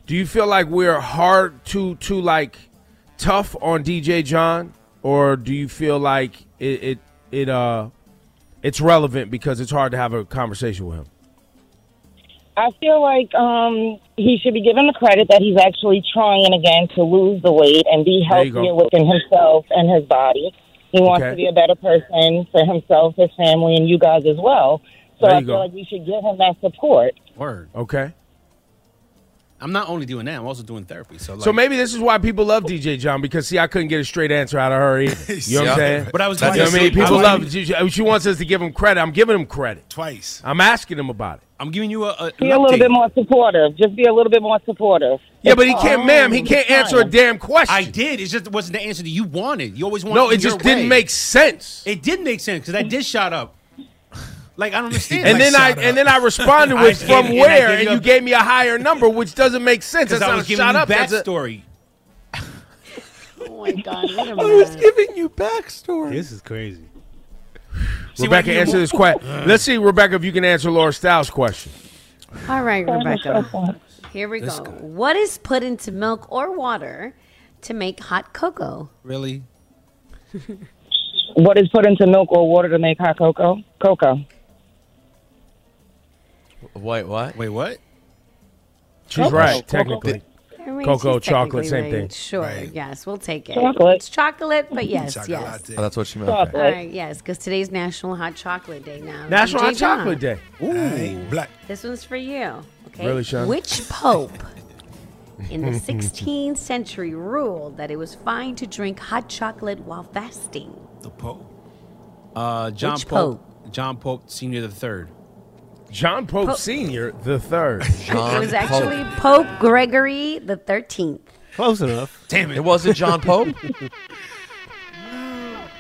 Do you feel like we're hard to to like tough on DJ John, or do you feel like it it, it uh it's relevant because it's hard to have a conversation with him? I feel like um, he should be given the credit that he's actually trying again to lose the weight and be There healthier within himself and his body. He wants Okay. to be a better person for himself, his family, and you guys as well. So I feel go. like we should give him that support. Word. Okay. I'm not only doing that. I'm also doing therapy. So, like, So maybe this is why people love DJ John because see, I couldn't get a straight answer out of her. Either. You know what I'm saying? But I was you know what I mean, people I love. She, she wants us to give him credit. I'm giving him credit twice. I'm asking him about it. I'm giving you a, a Be a little bit more supportive. Just be a little bit more supportive. Yeah, but he can't, all ma'am. He can't answer a damn question. I did. It just wasn't the answer that you wanted. You always wanted. No, it your just didn't way. make sense. It did make sense because I did shot up. Like I don't understand. And Like, then I shot and then I responded with gave- from and where, gave and a- you gave me a higher number, which doesn't make sense. because That's I not was a giving shot you up. That's a, backstory. Oh my god! Wait a I was giving you backstory. This is crazy. Rebecca, answer this question. Let's see, Rebecca, if you can answer Laura Styles' question. All right, Rebecca. Here we go. go. What is put into milk or water to make hot cocoa? Really? What is put into milk or water to make hot cocoa? Cocoa. Wait, what? Wait, what? She's Cocoa. right, Cocoa. technically. I mean, Cocoa, chocolate, same right. thing. Sure, yes, we'll take it. Chocolate. It's chocolate, but yes, yes. Chocolate. Oh, that's what she meant. Chocolate. All right, yes, because today's National Hot Chocolate Day now. National DJ Hot John, Chocolate Day. Hey, black. This one's for you. Okay. Really, Sean? Which pope in the 16th century ruled that it was fine to drink hot chocolate while fasting? The Pope. Uh, John Which Pope. John Pope Senior the Third. John Pope Pope- Senior the third. John it was Pope. actually Pope Gregory the 13th. Close enough. Damn it. It wasn't John Pope.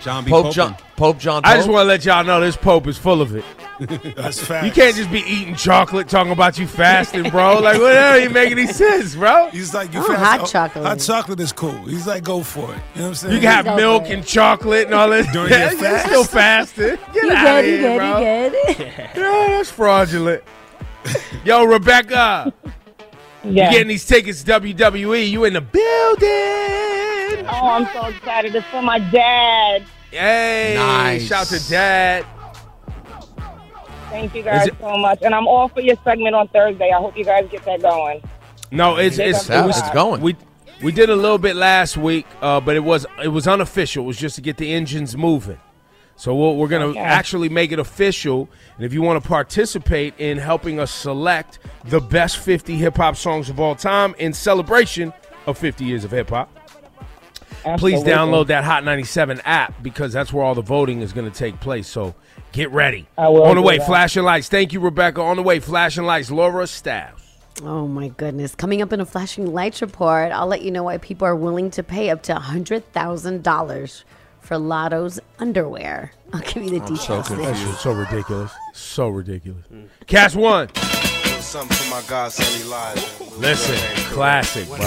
John B. Pope Popin. John. Pope John. Pope. I just want to let y'all know this Pope is full of it. That's fact. You can't just be eating chocolate talking about you fasting, bro. Like, what the hell? You make any sense, bro? He's like, you Oh, fast- hot oh, chocolate. Hot chocolate is cool. He's like, go for it. You know what I'm saying? You can have Go milk and chocolate and all that. During your You're fast? still fasting. Get You out good, of here, good, bro. you good. No, that's fraudulent. Yo, Rebecca, you getting these tickets to WWE? You in the building? Oh, I'm so excited. It's for my dad. Yay! Nice. shout to Dad. Thank you guys it- so much. And I'm all for your segment on Thursday. I hope you guys get that going. No, it's it's Yeah, it was it's going. We we did a little bit last week, uh, but it was it was unofficial. It was just to get the engines moving. So we'll, we're gonna Okay. actually make it official. And if you want to participate in helping us select the best 50 hip hop songs of all time in celebration of 50 years of hip hop, please download that Hot 97 app because that's where all the voting is going to take place. So get ready. I will On the way, that. flashing lights. Thank you, Rebecca. On the way, flashing lights. Laura Styles. Oh my goodness. Coming up in a flashing lights report, I'll let you know why people are willing to pay up to $100,000 for Latto's underwear. I'll give you the I'm so details. So ridiculous. So ridiculous. Cast one. Something for my godson Elijah. Listen, classic, bro.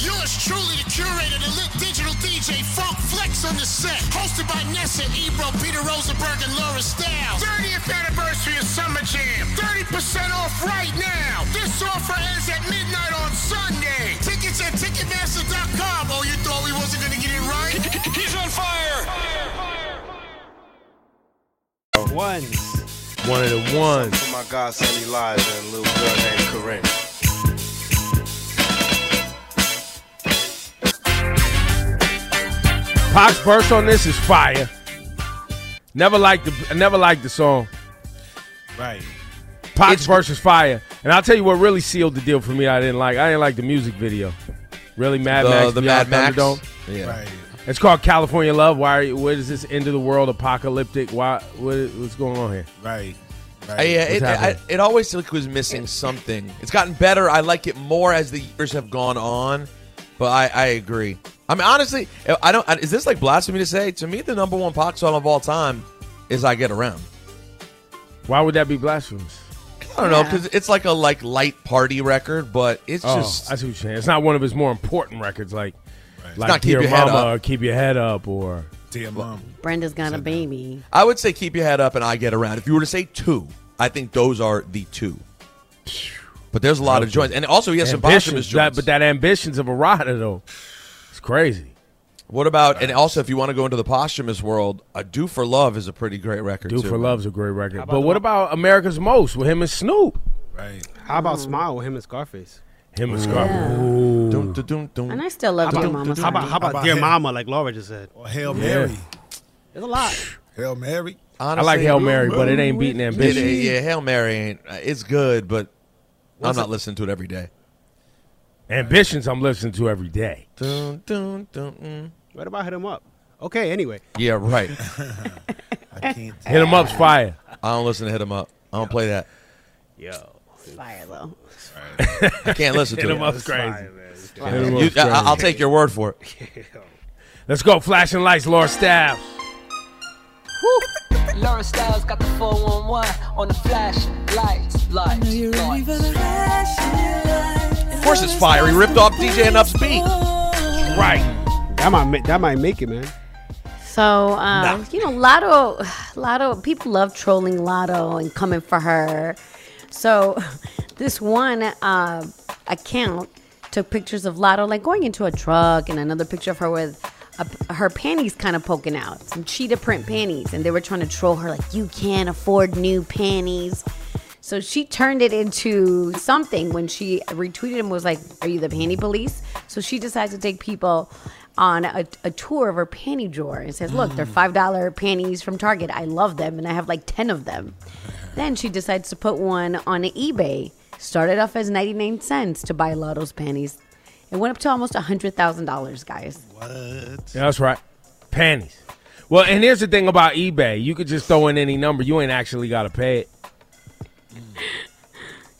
Yours truly, the curator, the lit digital DJ, Funk Flex on the set. Hosted by Nessa, Ebro, Peter Rosenberg, and Laura Styles. 30th anniversary of Summer Jam. 30% off right now. This offer ends at midnight on Sunday. Tickets at Ticketmaster.com. Oh, you thought we wasn't going to get it right? He's on fire! fire One. One of the ones. For my godson Elijah and a little girl named Corinne. Pac's verse on this is fire. Never liked the I never liked the song. Right. Pac's verse is fire. And I'll tell you what really sealed the deal for me I didn't like. I didn't like the music video. Really Mad The- Max the Mad Max? Thunderdome? Yeah. Right. It's called California Love. Why are you, what is this end of the world apocalyptic? Why what, what's going on here? Right. I- yeah, it. I, it always like was missing something. It's gotten better. I like it more as the years have gone on, but I, I agree. I mean, honestly, I don't. Is this like blasphemy to say? To me, the number one pop song of all time is "I Get Around." Why would that be blasphemous? I don't know because it's like a like light party record, but it's oh, just I see what you're saying. It's not one of his more important records, like like not Keep Dear Your Head Mama Up. or Keep Your Head Up or Dear Mom. Brenda's got a baby. I would say "Keep Your Head Up" and "I Get Around." If you were to say two, I think those are the two. But there's a lot of joints, and also he has some posthumous Ambitions, that, but that ambitions of a rider though, it's crazy. What about and also if you want to go into the posthumous world, "A Do for Love" is a pretty great record. Do too. for is a great record. But what the- about America's Most with him and Snoop? Right. How about Smile with him and Scarface? Him and Scarface. Ooh. Dun, dun, dun, dun. And I still love How Dear about, Mama. how about, how about, about Dear him? Mama, like Laura just said? Or Hail Yeah. Mary. There's a lot. Hail Mary. I like Hail Mary, but it ain't beating It- ambition. yeah, Hail Mary ain't. uh, It's good, but What's I'm not it- listening to it every day. Ambitions, I'm listening to every day. Dun, dun, dun, mm. What about Hit 'em Up? Okay, anyway. Yeah, right. I can't. Hit 'em up's fire. I don't listen to hit Hit 'em Up. I don't play that. Yo. Fire though. I can't listen to Hit it. 'em up's crazy. Fire, man. It's Hit 'em You- up's I, I'll crazy. take your word for it. Let's go. Flashing lights, Laura Styles. Laura Styles got the 411 on the flash lights, lights, lights. Of course, it's fire. He ripped off DJ and Up's beat. Right. That might, ma- that might make it, man. So, um, you know, Latto, Latto, people love trolling Latto and coming for her. So, this one uh, account took pictures of Latto, like going into a truck, and another picture of her with a, her panties kind of poking out, some cheetah print panties. And they were trying to troll her, like, you can't afford new panties. So she turned it into something when she retweeted him was like, "Are you the panty police?" So she decides to take people on a, a tour of her panty drawer and says, "Look, they're mm. five dollar panties from Target. I love them, and I have like ten of them." Then she decides to put one on eBay. Started off as ninety nine cents to buy Latto's panties. It went up to almost hundred thousand dollars, guys. What? Yeah, that's right. Panties. Well, and here's the thing about eBay. You could just throw in any number. You ain't actually got to pay it.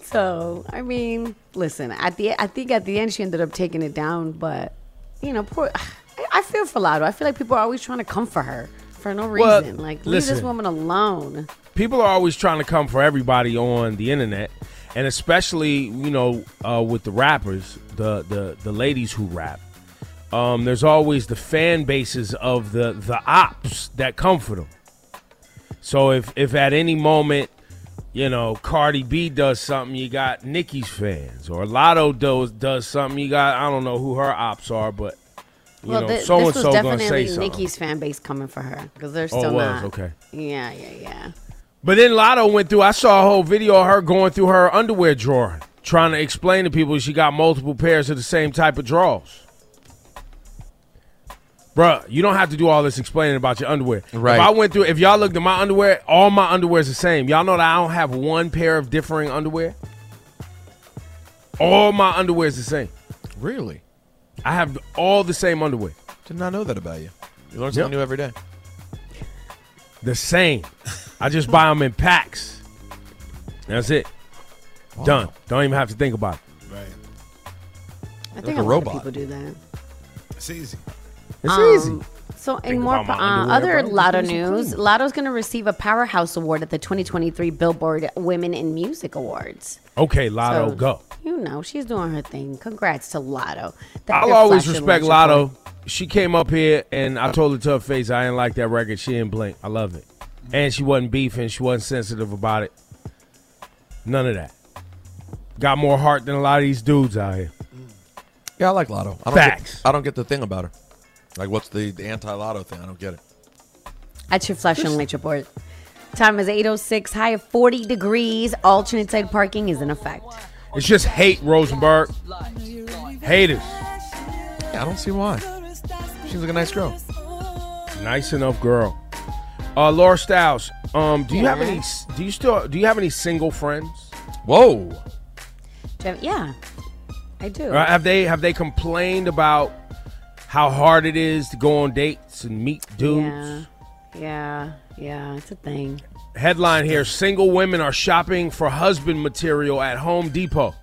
So I mean, listen. At the I think at the end she ended up taking it down, but you know, poor. I, I feel for Latto. I feel like people are always trying to come for her for no Well, reason. like leave this woman alone. people are always trying to come for everybody on the internet, and especially you know uh, with the rappers, the the the ladies who rap. Um, there's always the fan bases of the the ops that come for them. So if if at any moment, you know, Cardi B does something, you got Nicki's fans, or Latto does does something, you got I don't know who her ops are, but you well, know, so and so gonna say definitely something. Nikki's fan base coming for her because they're Oh, still was? not. Okay. Yeah, yeah, yeah. But then Latto went through. I saw a whole video of her going through her underwear drawer, trying to explain to people she got multiple pairs of the same type of drawers. Bruh, you don't have to do all this explaining about your underwear. Right. If I went through, if y'all looked at my underwear, all my underwear is the same. Y'all know that I don't have one pair of differing underwear. All my underwear is the same. Really? I have all the same underwear. Did not know that about you. You learn something Yep. new every day. The same. I just buy them in packs. That's it. Done. Don't even have to think about it. Right. I Like think a a, lot robot. of people do that. It's easy. It's Um, easy. So, in more uh, other bro. Latto news, cleaning. Latto's going to receive a Powerhouse Award at the 2023 Billboard Women in Music Awards. Okay, Latto, So, go. You know, she's doing her thing. Congrats to Latto. That- I'll always respect lights Latto. report. She came up here and I told her to her face I didn't like that record. She didn't blink. I love it. And she wasn't beefing. She wasn't sensitive about it. None of that. Got more heart than a lot of these dudes out here. Yeah, I like Latto. I don't Facts. Get, I don't get the thing about her. Like, what's the, the anti Latto thing? I don't get it. That's your flash and light report. Time is 8.06, high of 40 degrees. Alternate side parking is in effect. It's just hate, Rosenberg. Haters. Yeah, I don't see why. Seems like a nice girl. Nice enough girl. Uh, Laura Styles. Um, do you have any? Do you still? Do you have any single friends? Whoa. Do you have- yeah, I do. Uh, have they have they complained about how hard it is to go on dates and meet dudes? Yeah, yeah, yeah. It's a thing. Headline here: Single women are shopping for husband material at Home Depot.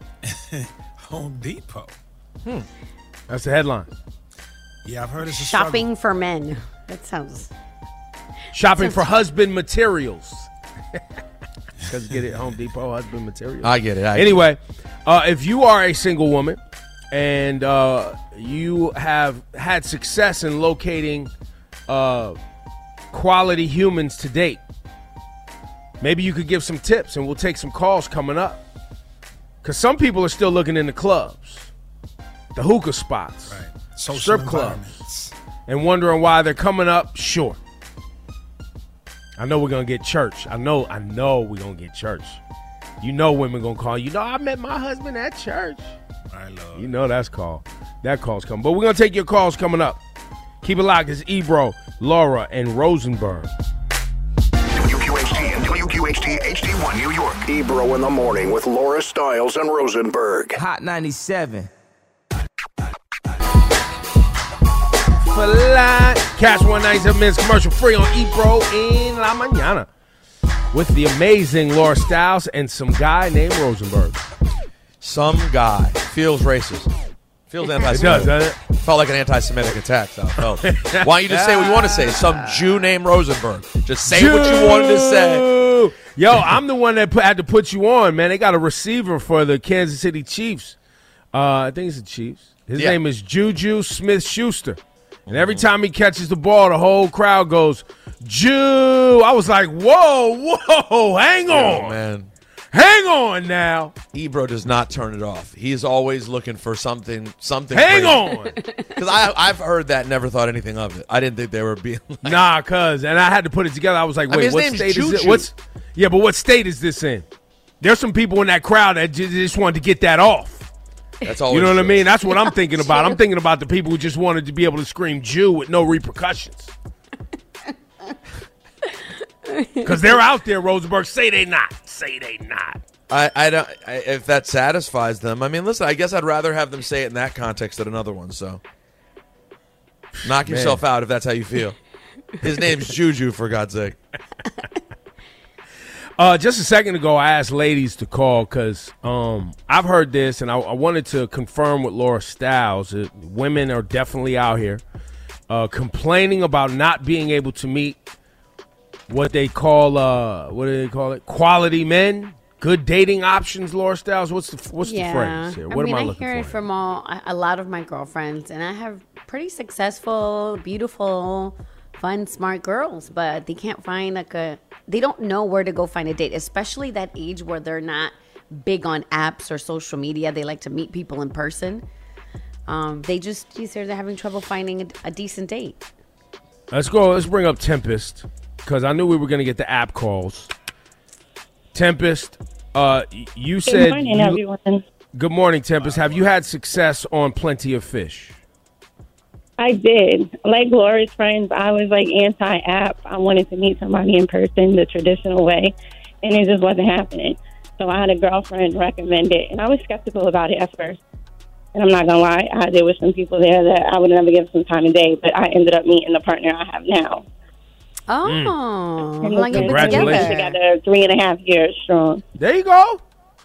Home Depot. Hmm. That's the headline. Yeah, I've heard it's a Shopping for men. That sounds. Shopping for husband materials. Because get it, Home Depot husband materials. I get it, I get anyway, Uh, if you are a single woman and uh, you have had success in locating uh, quality humans to date, maybe you could give some tips, and we'll take some calls coming up. Because some people are still looking in the clubs, the hookah spots, Social strip clubs, and wondering why they're coming up short. I know we're gonna get church. I know. I know we're gonna get church. You know, women gonna call. You know, I met my husband at church. I love. You know that's call. That call's coming. But we're gonna take your calls coming up. Keep it locked. It's Ebro, Laura, and Rosenberg. WQHT and WQHT HD1 New York. Ebro in the morning with Laura Styles and Rosenberg. Hot 97. Fly. Cash 197 minutes commercial free on Ebro in La Mañana with the amazing Laura Styles and some guy named Rosenberg. Some guy feels racist. Feels anti-Semitic. does, doesn't it? Felt like an anti-Semitic attack. Though. Why don't you just say what you want to say? Some Jew named Rosenberg. Just say what you wanted to say. Yo, I'm the one that put, had to put you on, man. They got a receiver for the Kansas City Chiefs. Uh, I think it's the Chiefs. His Yeah. name is Juju Smith Schuster. And every time he catches the ball, the whole crowd goes, Jew. I was like, whoa, whoa, hang on. Oh, man. Hang on now. Ebro does not turn it off. He is always looking for something. Something. Hang on. Because I I've heard that, never thought anything of it. I didn't think they were being. Like, Nah, cuz. And I had to put it together. I was like, I mean, wait, his what name's state is it? What's Yeah, but what state is this in? There's some people in that crowd that ju- just wanted to get that off. That's all. You know what I mean? That's what I'm thinking about. I'm thinking about the people who just wanted to be able to scream Jew with no repercussions. Because they're out there, Rosenberg. Say they not. Say they not. I, I don't. I, if that satisfies them, I mean, listen. I guess I'd rather have them say it in that context than another one. So, knock Man. yourself out if that's how you feel. His name's Juju, for God's sake. Uh, just a second ago, I asked ladies to call because um, I've heard this, and I, I wanted to confirm with Laura Styles. that women are definitely out here uh, complaining about not being able to meet what they call uh, what do they call it? Quality men, good dating options. Laura Styles, what's the what's the phrase here? What I mean, am I I looking hear for? it from all a- lot of my girlfriends, and I have pretty successful, beautiful, fun, smart girls, but they can't find like a. They don't know where to go find a date, especially that age where they're not big on apps or social media. They like to meet people in person. Um, they just they're having trouble finding a, a decent date. Let's go. Let's bring up Tempest because I knew we were going to get the app calls. Tempest, uh, you Good said. morning, you- everyone. Good morning, Tempest. Have you had success on Plenty of Fish? I did. Like Laura's friends, I was like anti app. I wanted to meet somebody in person the traditional way, and it just wasn't happening. So I had a girlfriend recommend it, and I was skeptical about it at first. And I'm not gonna lie, I, there were some people there that I would never give some time of day, but I ended up meeting the partner I have now. Mm. Oh, And how we've long you been Congratulations. together? together three and a half years strong. There you go.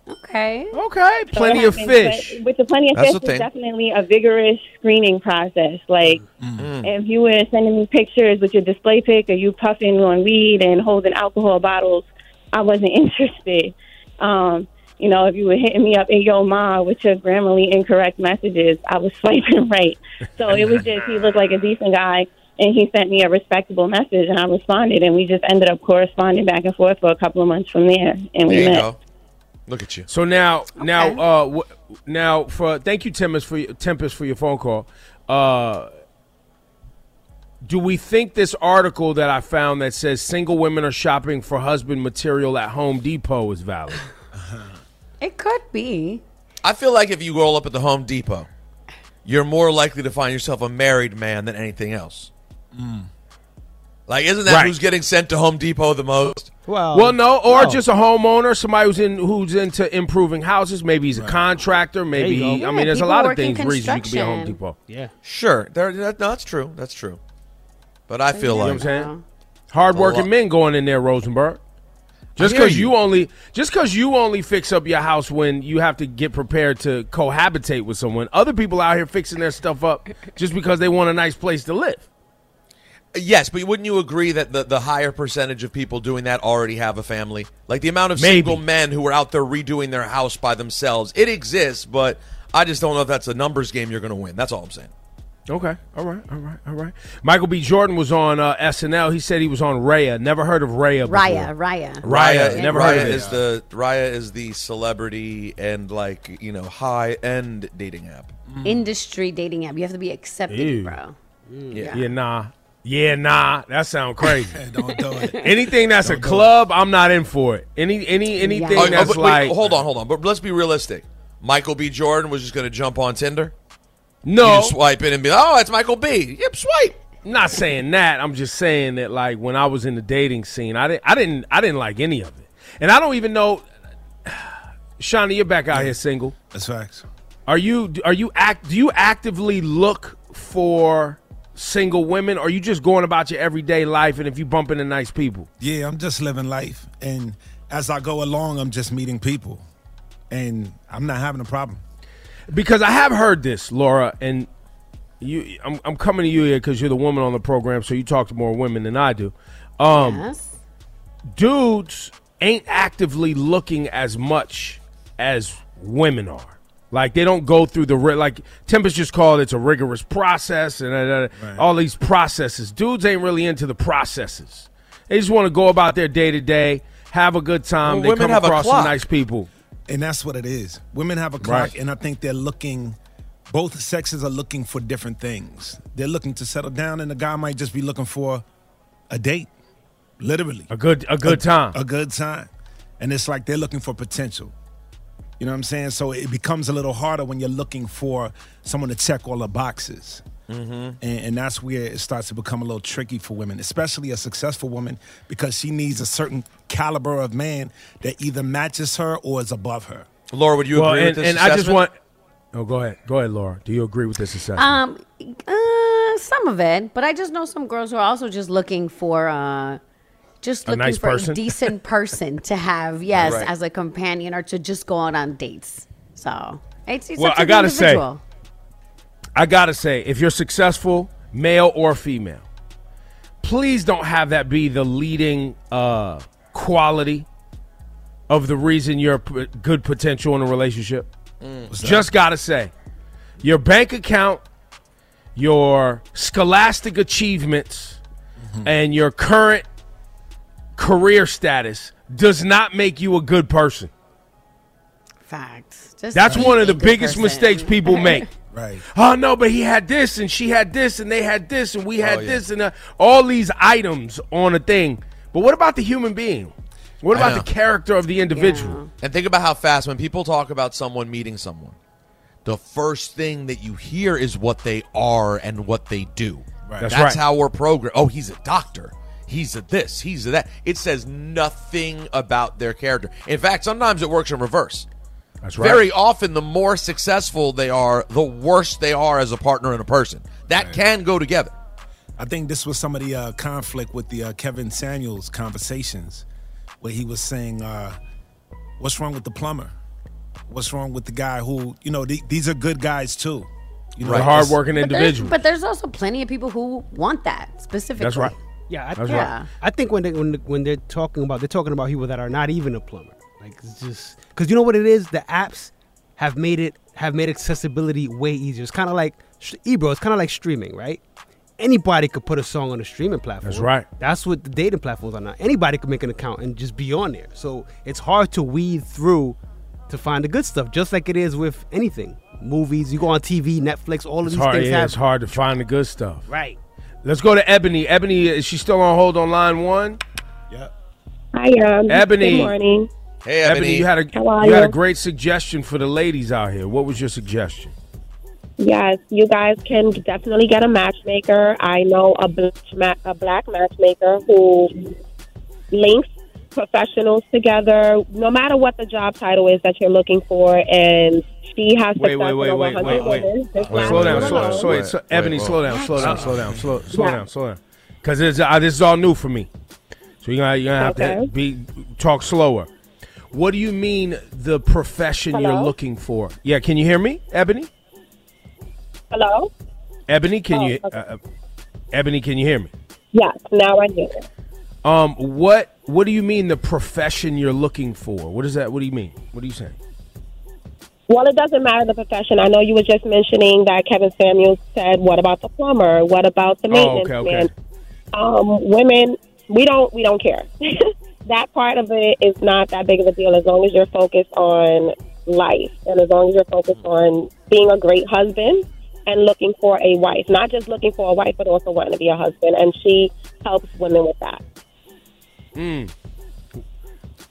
Okay. Okay. So Plenty it of happens, fish. With the plenty of That's fish, the it's definitely a vigorous screening process. Like, mm-hmm. mm. if you were sending me pictures with your display pic, or you puffing on weed and holding alcohol bottles, I wasn't interested. Um, you know, if you were hitting me up in your ma with your grammarly incorrect messages, I was swiping right. So it was just he looked like a decent guy, and he sent me a respectable message, and I responded, and we just ended up corresponding back and forth for a couple of months from there, and we There you met. go. Look at you. So now, now, uh, w- now for thank you, Tempest, for your, Tempest for your phone call. Uh, do we think this article that I found that says single women are shopping for husband material at Home Depot is valid? It could be. I feel like if you roll up at the Home Depot, you're more likely to find yourself a married man than anything else. Mm. Like, isn't that Right. who's getting sent to Home Depot the most? Well, well, no, or no. just a homeowner, somebody who's in who's into improving houses. Maybe he's a contractor. Maybe There you go. I mean, there's a lot of things reasons you could be a Home. Depot. Yeah. Sure, there, that, no, that's true. That's true. But I feel You know what like I'm saying? hardworking men going in there, Rosenberg. Just because you. you only just because you only fix up your house when you have to get prepared to cohabitate with someone, other people out here fixing their stuff up just because they want a nice place to live. Yes, but wouldn't you agree that the, the higher percentage of people doing that already have a family? Like the amount of Maybe. single men who are out there redoing their house by themselves, it exists, but I just don't know if that's a numbers game you're going to win. That's all I'm saying. Okay, all right, all right, all right. Michael B. Jordan was on uh, SNL. He said he was on Raya. Never heard of Raya. Before. Raya, Raya. Raya. Never Raya heard of it. is the Raya is the celebrity and like you know high end dating app. Industry dating app. You have to be accepted, Ew. bro. Yeah. nah. Yeah, nah. That sound crazy. Don't do it. Anything that's a club, I'm not in for it. Any any anything Oh, oh, that's but wait, like hold on, hold on. But let's be realistic. Michael B. Jordan was just going to jump on Tinder. no You just swipe in and be, like, oh, it's Michael B. Yep, swipe. not saying that. I'm just saying that like when I was in the dating scene, I didn't I didn't I didn't like any of it. And I don't even know Shawnee, you're back out here single. That's facts. Are you are you act do you actively look for single women or are you just going about your everyday life and if you bump into nice people? Yeah, I'm just living life, and as I go along, I'm just meeting people, and I'm not having a problem. Because I have heard this, Laura, and you I'm, I'm coming to you here because you're the woman on the program, so you talk to more women than I do. Um Yes. dudes ain't actively looking as much as women are. Like they don't go through the like Tempest just called it's a rigorous process and uh, uh, all these processes. Dudes ain't really into the processes. They just want to go about their day to day, have a good time. Well, they women come have a across some clock. nice people. And that's what it is. Women have a clock, Right. and I think they're looking. Both sexes are looking for different things. They're looking to settle down, and the guy might just be looking for a date, literally A good a good time. a good time. And it's like they're looking for potential. You know what I'm saying? So it becomes a little harder when you're looking for someone to check all the boxes. Mm-hmm. And, and that's where it starts to become a little tricky for women, especially a successful woman, because she needs a certain caliber of man that either matches her or is above her. Laura, would you well, agree and, with this and I just want Oh, go ahead. Go ahead, Laura. Do you agree with this assessment? Um, uh, some of it, but I just know some girls who are also just looking for, uh, just A looking nice for person? a decent person to have, yes, Right. as a companion or to just go out on dates. So it's, it's Well, I gotta say- I gotta say, if you're successful, male or female, please don't have that be the leading uh, quality of the reason you're p- good potential in a relationship. Just gotta say, your bank account, your scholastic achievements, and your current career status does not make you a good person. Facts. Just That's one of the biggest person. mistakes people make. Right. Oh no, but he had this and she had this and they had this and we had Oh, yeah. this and uh, all these items on a thing. But what about the human being? What about the character of the individual? And think about how fast when people talk about someone meeting someone, the first thing that you hear is what they are and what they do. Right. That's That's right. how we're programmed. Oh, he's a doctor. He's a this. He's a that. It says nothing about their character. In fact, sometimes it works in reverse. That's right. Very often, the more successful they are, the worse they are as a partner and a person. That can go together. I think this was some of the uh, conflict with the uh, Kevin Samuels conversations, where he was saying, uh, "What's wrong with the plumber? What's wrong with the guy who, you know, th- these are good guys too, you know, The it's- hardworking But there's, but there's also plenty of people who want that specifically. That's right. Yeah, I, Yeah. right. I think when they when when they're talking about they're talking about people that are not even a plumber. Like it's just because you know what it is. The apps have made it have made accessibility way easier. It's kind of like Ebro. It's kind of like streaming, right? Anybody could put a song on a streaming platform. That's right. That's what the dating platforms are now. Anybody could make an account and just be on there. So it's hard to weed through to find the good stuff, just like it is with anything. Movies, you go on TV, Netflix, all of It's these hard. things Yeah, have it's hard to find the good stuff. right. Let's go to Ebony. Ebony, is she still on hold on line one? Yeah. Hi, um, Ebony. Good morning. Hey, Ebony, you had a How are you had a great suggestion for the ladies out here. What was your suggestion? Yes, you guys can definitely get a matchmaker. I know a black, ma- a black matchmaker who links professionals together, no matter what the job title is that you're looking for, and she has Wait, success wait, wait, with wait, wait, wait. Wait, slow down, slow, alone. slow, Wait, slow, Ebony, slow down, slow down, slow down, slow, slow Yeah. down, slow down. Because uh, this is all new for me. So you're gonna, you're gonna have to be talk slower. What do you mean the profession you're looking for? Yeah, can you hear me, Ebony? Hello? Ebony, can Oh, you? okay. Uh, uh, Ebony, can you hear me? Yes, now I hear it. Um, what what do you mean the profession you're looking for? What is that? What do you mean? What are you saying? Well, it doesn't matter the profession. I know you were just mentioning that Kevin Samuels said, "What about the plumber? What about the Oh, maintenance okay, okay. man?" Um, women, we don't we don't care. that part of it is not that big of a deal as long as you're focused on life and as long as you're focused on being a great husband and looking for a wife, not just looking for a wife, but also wanting to be a husband. And she helps women with that. Mm.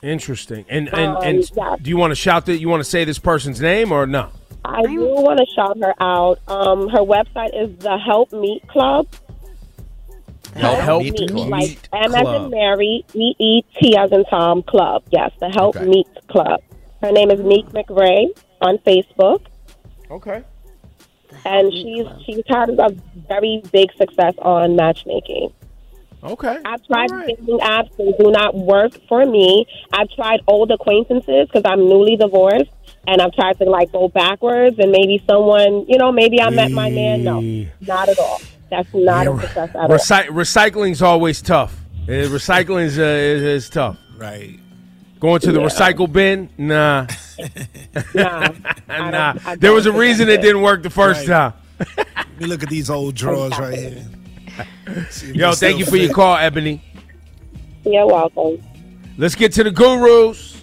Interesting. And and, Um, and yeah. do you want to shout that? You want to say this person's name or no? I do want to shout her out. Um, her website is the Help Meet Club. Help, Help Meet, Meet like M as in Mary, E E T as in Tom Club. Yes, the Help Okay. Meet Club. Her name is Meek McRae on Facebook, Okay. and she's she's had a very big success on matchmaking. Okay. I've tried dating apps; they do not work for me. I've tried old acquaintances because I'm newly divorced, and I've tried to like go backwards and maybe someone, you know, maybe I met my man. No, not at all. That's not a success at all. Recy- recycling's always tough. Recycling recycling's uh, is, is tough. Right. Going to the Yeah. recycle bin? Nah. nah. nah. There was a reason it didn't work the first Right. time. Let me look at these old drawers right here. Yo, thank you for your call, Ebony. You're welcome. Let's get to the gurus.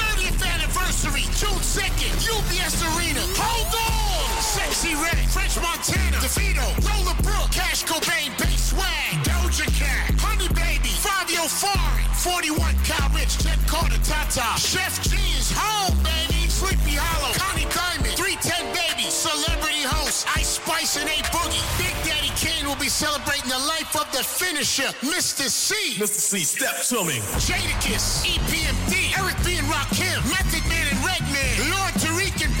French Montana, DeVito, Lola Brooke, Cash Cobain, Bay Swag, Doja Cat, Honey Baby, Fivio Foreign, 41, Kyle Rich, Jenn Carter, Tata, Sheff G's home, baby, Sleepy Hallow, Connie Diamond, 310 Baby, Celebrity Host, Ice Spice and A Boogie. Big Daddy Kane will be celebrating the life of the finisher, Mr. Cee. Mr. Cee, step to me. Jadakiss, EPMD, Eric B. and Rakim, Method Man and Redman, Lord Tariq and.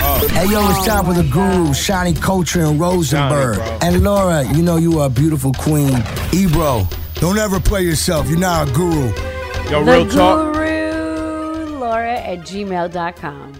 Uh. Hey yo, it's time for the guru, Shiny Culture and Rosenberg. Johnny, and Laura, you know you are a beautiful queen. Ebro, don't ever play yourself. You're not a guru. Yo, the real talk. guru, Laura at gmail.com.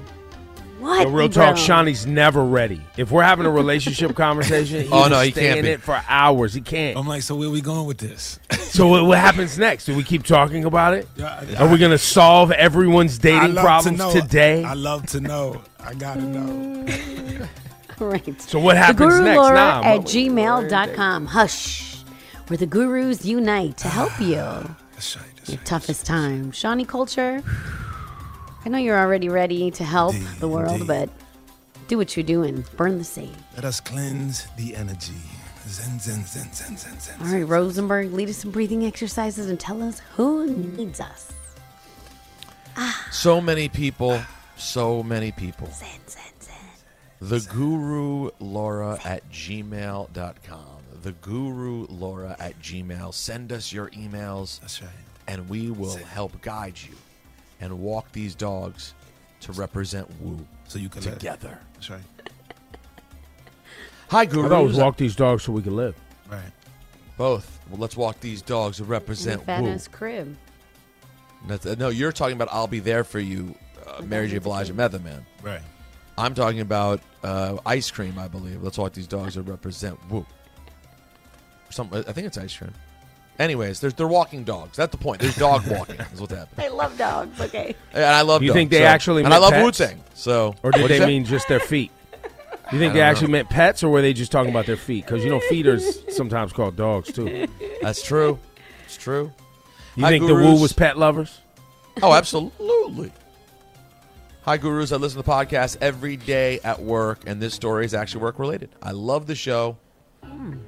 What? Yo, real Ebro? talk. Shawnee's never ready. If we're having a relationship conversation, he Oh, no, he stay can't in be. it for hours. He can't. I'm like, so where we going with this? So what, what happens next? Do we keep talking about it? Yeah, I- Are we going to solve everyone's dating problems to today? I love to know. I gotta know. Great. So what the happens guru next? Laura Nah, at gmail.com. Hush. Where the gurus unite to help you. Your toughest time. Shawnee Culture. I know you're already ready to help the world, but do what you're doing. Burn the sage. Let us cleanse the energy. Zen, zen, zen, zen, zen, zen. All right, Rosenberg, lead us some breathing exercises and tell us who needs us. Ah. So many people, so many people. Zen, zen, zen. The Guru Laura at gmail.com. The Guru Laura at gmail. Send us your emails. That's right. And we will help guide you and walk these dogs to represent Woo So you can let- together. That's right. Hi, I Guru. thought it was walk these dogs so we can live. Right. Both. Well, let's walk these dogs to In the represent fat Woo. ass crib. Uh, no, you're talking about I'll Be There For You, uh, Mary J. Blige and Method Man. Right. I'm talking about uh, ice cream, I believe. Let's walk these dogs to represent Woo. Some, I think it's ice cream. Anyways, there's, they're walking dogs. That's the point. There's dog walking. is what's happening. I love dogs. Okay. And I love. You dogs, think they so- actually And I meant love Wu pets? Tang. So, or did What'd they say? mean just their feet? You think they don't actually meant pets, or were they just talking about their feet? Because you know, feet are s- sometimes called dogs too. That's true. It's true. You Hi, think the Wu gurus. was pet lovers? Oh, absolutely. Hi, gurus. I listen to the podcast every day at work, and this story is actually work related. I love the show. Um,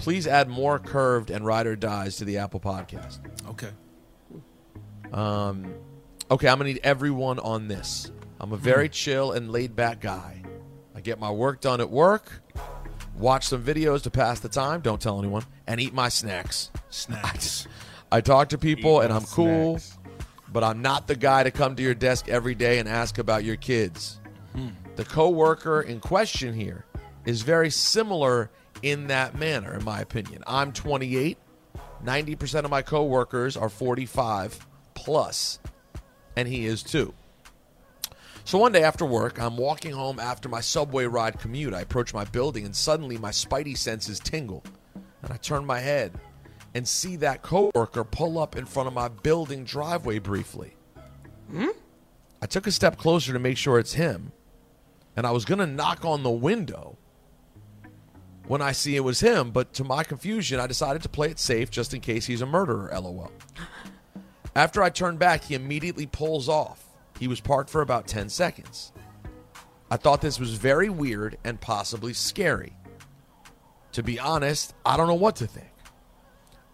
please add more curved and ride or dies to the Apple Podcast. Okay. Um, okay, I'm gonna need everyone on this. I'm a very chill and laid back guy. I get my work done at work, watch some videos to pass the time. Don't tell anyone, and eat my snacks. Snacks. I talk to people, Eat and I'm cool, but I'm not the guy to come to your desk every day and ask about your kids. The coworker in question here is very similar in that manner, in my opinion. I'm 28. 90% of my coworkers are 45 plus, and he is too. So one day after work, I'm walking home after my subway ride commute. I approach my building, and suddenly my spidey senses tingle. And I turn my head and see that coworker pull up in front of my building driveway briefly. Hmm? I took a step closer to make sure it's him, and I was going to knock on the window when I see it was him, but to my confusion, I decided to play it safe just in case he's a murderer, lol. After I turned back, he immediately pulls off. He was parked for about 10 seconds. I thought this was very weird and possibly scary. To be honest, I don't know what to think.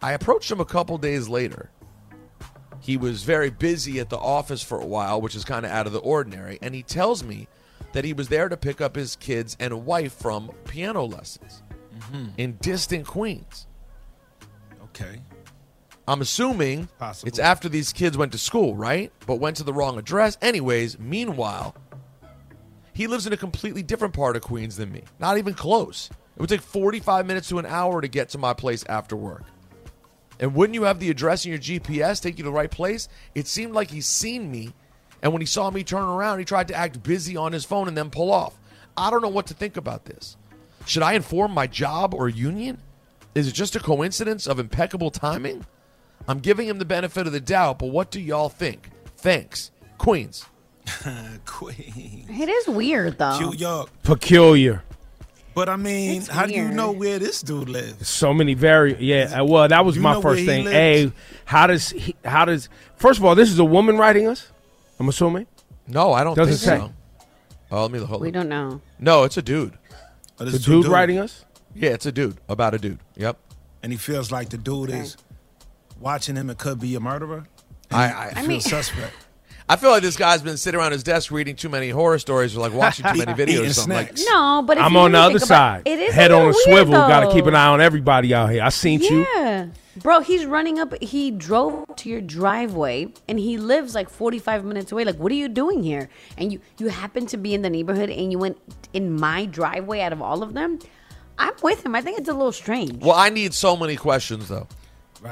I approached him a couple days later. He was very busy at the office for a while, which is kind of out of the ordinary, and he tells me that he was there to pick up his kids and wife from piano lessons Mm-hmm. in distant Queens. Okay. I'm assuming Possible. it's after these kids went to school, right? But went to the wrong address. Anyways, meanwhile, he lives in a completely different part of Queens than me. Not even close. It would take 45 minutes to an hour to get to my place after work. And wouldn't you have the address in your GPS take you to the right place? It seemed like he's seen me, and when he saw me turn around, he tried to act busy on his phone and then pull off. I don't know what to think about this. Should I inform my job or union? Is it just a coincidence of impeccable timing? I'm giving him the benefit of the doubt, but what do y'all think? Thanks. Queens. Queen. It is weird though. Cute York. Peculiar. But I mean, It's how do you know where this dude lives? So many very yeah. uh, Well, that was You my first thing. lives? A, how does he, how does first of all, this is a woman writing us. I'm assuming. No, I don't Doesn't think say. so. Oh, let me hold We on. don't know. No, it's a dude. Oh, The this dude writing us. Yeah, it's a dude. About a dude. Yep. And he feels like the dude is watching him and could be a murderer. I, He I, feels mean- suspect. I feel like this guy's been sitting around his desk reading too many horror stories or like watching too many videos or something. Like, snacks. No, but if I'm you on the other think about- side. It is Head a on a little swivel. Got to keep an eye on everybody out here. I seen you. Yeah. Bro, he's running up. He drove to your driveway and he lives like 45 minutes away. Like, what are you doing here? And you, you happen to be in the neighborhood and you went in my driveway out of all of them. I'm with him. I think it's a little strange. well, I need so many questions though.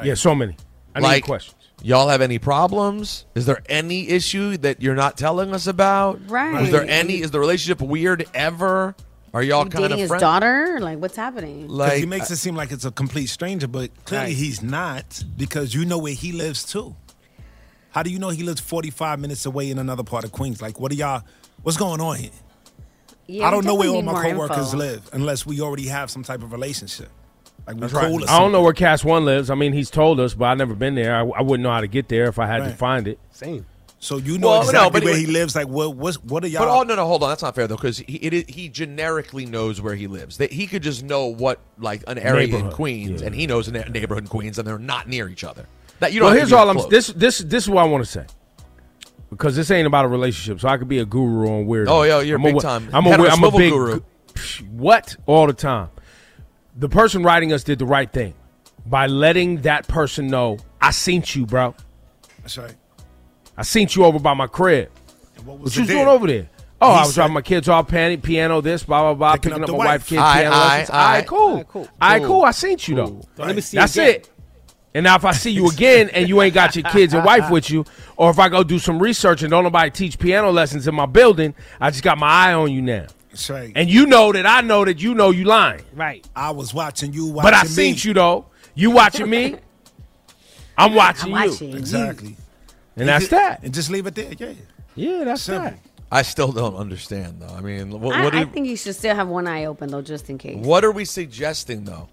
Yeah, so many. I need questions. y'all have any problems? Is there any issue that you're not telling us about? Right. Is there any? Is the relationship weird ever? Are y'all You kind dating of his friends? daughter? Like, what's happening? Like, he makes it seem like it's a complete stranger, but clearly Right. he's not because you know where he lives too. How do you know he lives 45 minutes away in another part of Queens? Like, what are y'all, what's going on here? Yeah, I don't know where all my coworkers info. live unless we already have some type of relationship. Like, we're That's cool right. I don't know where Cass One lives. I mean, he's told us, but I've never been there. I, I wouldn't know how to get there if I had to find it. Same. So you know Well, no, exactly but where he- he lives. Like, what, what's, what are y'all? But oh no no hold on that's not fair though because he it is, he generically knows where he lives. That he could just know what like an area in Queens yeah. and he knows a na- neighborhood in Queens and they're not near each other. That you don't. well, here's to be all I'm. This this this is what I want to say. Because this ain't about a relationship, so I could be a guru on weird. Oh, yeah, you're I'm big a, time. I'm a, Head on a I'm a big guru. Psh, What all the time? The person writing us did the right thing by letting that person know I seen you, bro. That's right. I seen you over by my crib. And what What was you the doing over there? Oh, He I was said- dropping my kids off, piano, piano this, blah blah blah, Picking picking, up up, my wife. wife, kids, Aye, piano aye, lessons. aye. All right, cool. Aye, cool. All right, Cool. cool. I seen you though. Don't let me see That's again. it. And now if I see you again and you ain't got your kids and wife with you, or if I go do some research and don't nobody teach piano lessons in my building, I just got my eye on you now. That's right. And you know that I know that you know you lying. Right. I was watching you. Watching But I me. seen you though. You watching me? I'm watching you. Exactly. And that's that. And just leave it there. Yeah. Yeah, that's Simple. that. I still don't understand though. I mean, what, I, what, I think you should still have one eye open though, just in case. what are we suggesting though?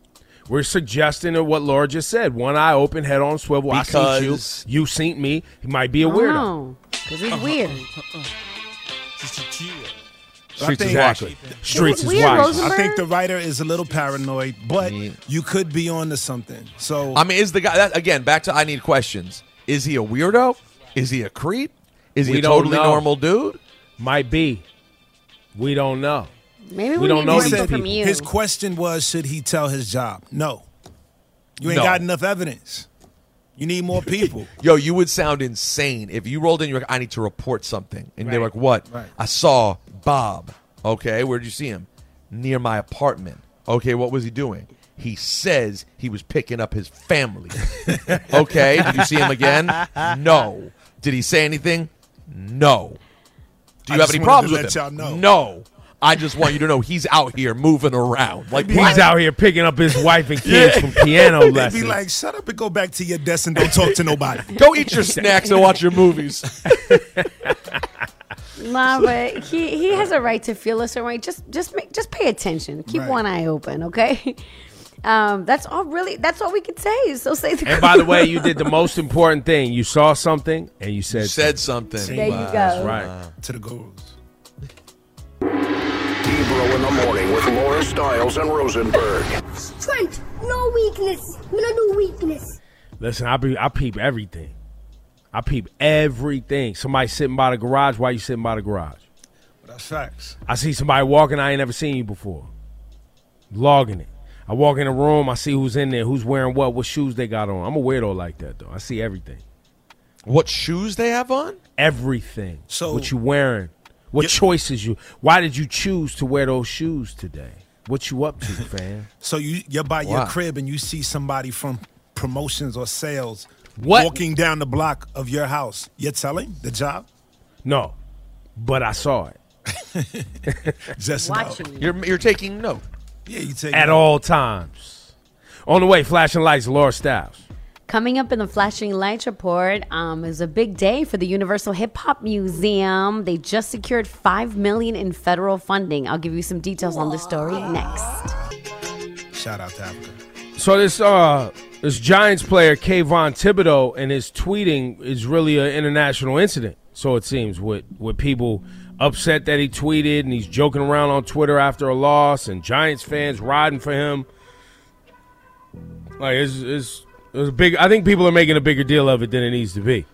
We're suggesting that what Laura just said. One eye open, head on swivel. I Because- seen you. You seen me. He might be a weirdo. No, because he's weird. Streets is think- watching. Streets is weird, watching. Rosenberg? I think the writer is a little paranoid, but you could be on to something. So I mean, is the guy that, again back to I need questions? Is he a weirdo? Is he a creep? Is he We a totally know. normal dude? Might be. We don't know. Maybe We we, don't need know more these info from people. you. his question was, should he tell his job? No. You ain't No. got enough evidence. You need more people. Yo, you would sound insane if you rolled in. You're like, I need to report something, and they're like, What? Right. I saw Bob. Okay, where'd you see him? Near my apartment. Okay, what was he doing? He says he was picking up his family. okay, did you see him again? No. Did he say anything? No. Do I you have any problems with let him? y'all know. No. I just want you to know he's out here moving around. Like He's what? out here picking up his wife and kids Yeah. from piano lessons. They'd lessons. be like, shut up and go back to your desk and don't talk to nobody. Go eat your snacks and watch your movies. Nah, but he he has a right to feel a certain way. Just just make, just pay attention. Keep Right. one eye open, okay? Um, that's all. Really, that's all we can say. So say the. and by the way, you did the most important thing. You saw something and you said, Said something. There you go. That's right. to the gurus. Ebro in the morning with Laura Styles and Rosenberg. Strength, no weakness. We don't do weakness. Listen, I be I peep everything. I peep everything. Somebody sitting by the garage. Why you sitting by the garage? That's facts. I see somebody walking. I ain't never seen you before. Logging it. I walk in a room. I see who's in there. Who's wearing what? What shoes they got on? I'm a weirdo like that though. I see everything. What shoes they have on? Everything. So- what you wearing? What choices you? Why did you choose to wear those shoes today? What you up to, fam? So you you're by your crib and you see somebody from promotions or sales What? walking down the block of your house. You're telling the job? No, but I saw it Just know. Watching you. You're you're taking note. Yeah, you take at all times. On the way, flashing lights, Laura Styles. Coming up in the Flashing Lights report um, is a big day for the Universal Hip Hop Museum. They just secured five million in federal funding. I'll give you some details on this story next. Shout out to Africa. So this uh this Giants player Kayvon Thibodeaux and his tweeting is really an international incident. So it seems with with people upset that he tweeted and he's joking around on Twitter after a loss and Giants fans riding for him. Like it's it's it's a big. I think people are making a bigger deal of it than it needs to be.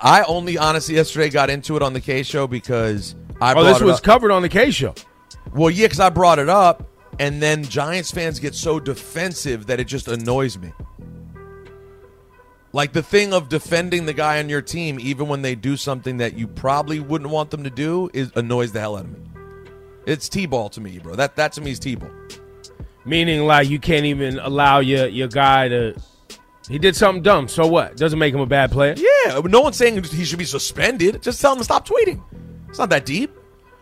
I only honestly yesterday got into it on the K show because I oh, this was up. covered on the K show. Well, yeah, because I brought it up, and then Giants fans get so defensive that it just annoys me. Like the thing of defending the guy on your team, even when they do something that you probably wouldn't want them to do, is annoys the hell out of me. It's t-ball to me, bro. That that to me is t-ball. Meaning, like you can't even allow your your guy to. He did something dumb. So what? Doesn't make him a bad player. Yeah, no one's saying he should be suspended. Just tell him to stop tweeting. It's not that deep.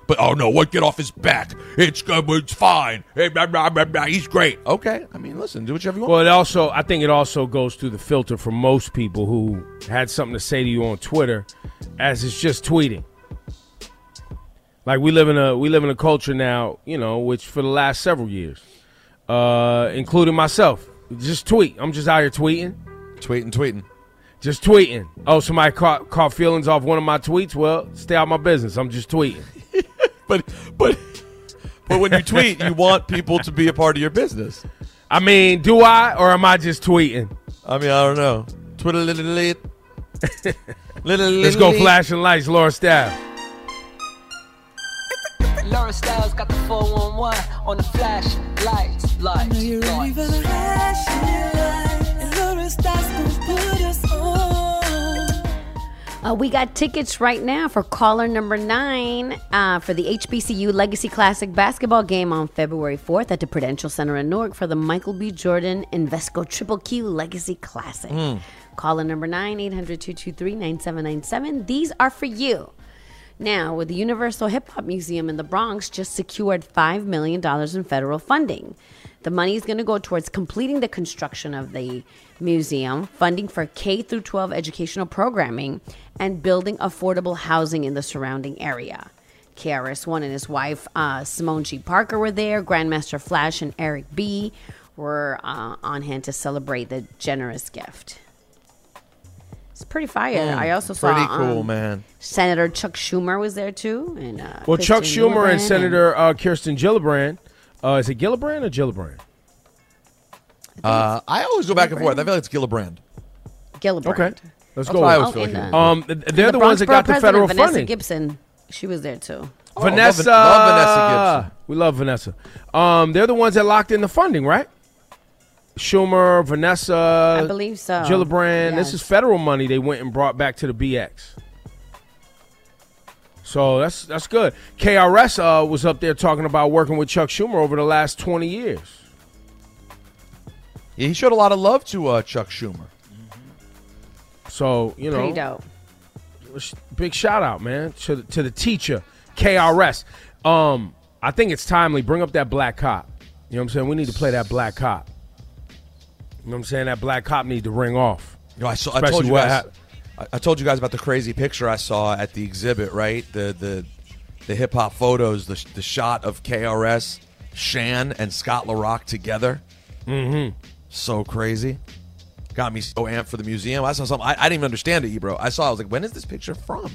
But oh no, what? Get off his back. It's good. It's fine. He's great. Okay. I mean, listen. Do whatever you want. Well, it also, I think it also goes through the filter for most people who had something to say to you on Twitter, as it's just tweeting. Like we live in a we live in a culture now, you know, which for the last several years, uh, including myself, just tweet. I'm just out here tweeting, tweeting, tweeting, just tweeting. Oh, somebody caught caught feelings off one of my tweets. Well, stay out of my business. I'm just tweeting. but but but when you tweet, you want people to be a part of your business. I mean, do I or am I just tweeting? I mean, I don't know. Twitter little lit. little Let's go flashing lights, Laura Staff. Laura Styles got the 411 on the flash lights, lights, lights. Uh, we got tickets right now for caller number nine uh, for the HBCU Legacy Classic basketball game on February 4th at the Prudential Center in Newark for the Michael B. Jordan Invesco Triple Q Legacy Classic. Mm. Caller number nine, 800 223 9797. These are for you. Now, with the Universal Hip Hop Museum in the Bronx just secured $5 million in federal funding. The money is going to go towards completing the construction of the museum, funding for K through 12 educational programming, and building affordable housing in the surrounding area. KRS One and his wife uh, Simone G. Parker were there. Grandmaster Flash and Eric B. were uh, on hand to celebrate the generous gift. It's pretty fire. Mm, I also saw pretty cool, um, man. Senator Chuck Schumer was there too, and uh, Well, Chuck Schumer and Gillibrand Senator uh, Kirsten Gillibrand. Uh, is it Gillibrand or Gillibrand? Uh, I always go back and forth. I feel like it's Gillibrand. Gillibrand. Okay, let's That's go. what I with always it. feel like it Um, th- they're the, ones that Bronx got the Borough federal President, Vanessa funding. Gibson, she was there too. Oh, Vanessa, love, love Vanessa Gibson. We love Vanessa. Um, they're the ones that locked in the funding, right? Schumer, Vanessa, I believe so. Gillibrand. This Yes. is federal money they went and brought back to the BX. So that's that's good. KRS uh, was up there talking about working with Chuck Schumer over the last twenty years. Yeah, he showed a lot of love to uh, Chuck Schumer. So you know, Pretty dope. big shout out, man, to the, to the teacher, KRS. Um, I think it's timely. Bring up that black cop. You know what I'm saying? We need to play that black cop. You know what I'm saying? That black cop needs to ring off. You know, I, saw, I told you what guys. hap- I, I told you guys about the crazy picture I saw at the exhibit. Right, the the the hip hop photos, the the shot of KRS, Shan, and Scott La Rock together. Mm-hmm. So crazy. Got me so amped for the museum. I saw something. I, I didn't even understand it, you bro. I saw. I was like, when is this picture from?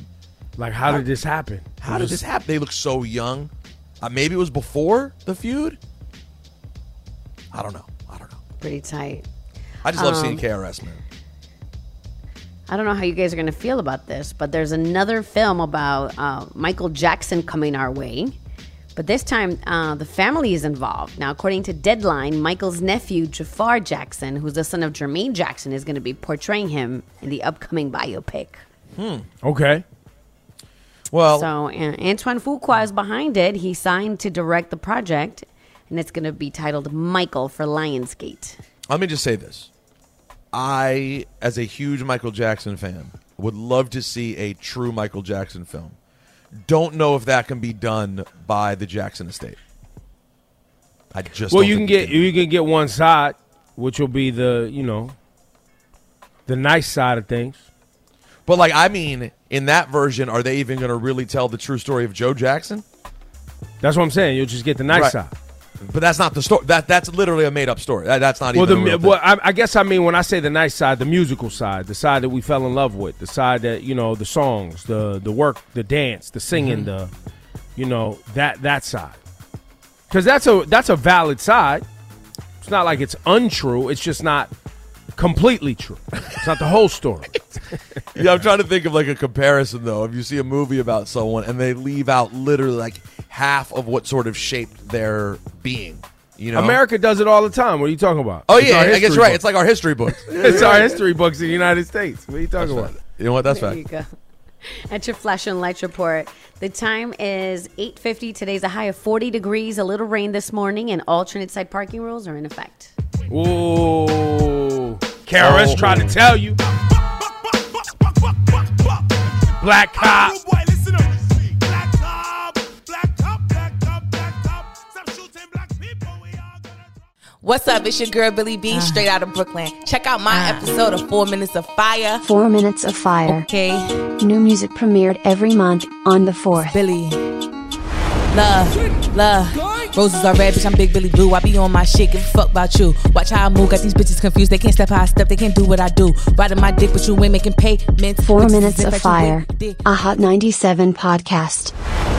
Like, how did this happen? How did this happen? They look so young. Uh, maybe it was before the feud. I don't know. I don't know. Pretty tight. I just love Um, seeing KRS, man. I don't know how you guys are going to feel about this, but there's another film about uh, Michael Jackson coming our way. But this time, uh, the family is involved. Now, according to Deadline, Michael's nephew, Jaafar Jackson, who's the son of Jermaine Jackson, is going to be portraying him in the upcoming biopic. Hmm. Okay. Well, so uh, Antoine Fuqua is behind it. He signed to direct the project, and it's going to be titled Michael for Lionsgate. Let me just say this. I, as a huge Michael Jackson fan, would love to see a true Michael Jackson film. Don't know if that can be done by the Jackson estate. I just well, you can get you can get one side, which will be the you know the nice side of things. But like, I mean, in that version, are they even going to really tell the true story of Joe Jackson? That's what I'm saying. You'll just get the nice Right. side. But that's not the story. That that's literally a made up story. That, that's not Well, even. the well, I, I guess I mean when I say the nice side, the musical side, the side that we fell in love with, the side that you know, the songs, the the work, the dance, the singing, Mhm. the you know that that side. Because that's a that's a valid side. It's not like it's untrue. It's just not completely true. It's not the whole story. yeah, I'm trying to think of like a comparison though. If you see a movie about someone and they leave out literally like half of what sort of shaped their being, you know, America does it all the time. What are you talking about? Oh It's yeah, our I guess you're right. book. It's like our history books. it's our history books in the United States. What are you talking about? You know what? That's there fact. you go. At your flash and light report, the time is 8:50. Today's a high of 40 degrees. A little rain this morning, and alternate side parking rules are in effect. Ooh, KRS Oh. tried to tell you. Black cop. What's up? It's your girl Billy B, ah. straight out of Brooklyn. Check out my ah. episode of Four Minutes of Fire. Four Minutes of Fire. Okay. New music premiered every month on the 4th. Billy. Love, love. Roses are red, bitch. I'm Big Billy Blue. I be on my shit, give a fuck about you. Watch how I move, got these bitches confused. They can't step how I step, they can't do what I do. Riding my dick, but you ain't making payments. Four Minutes of Fire. A Hot 97 podcast.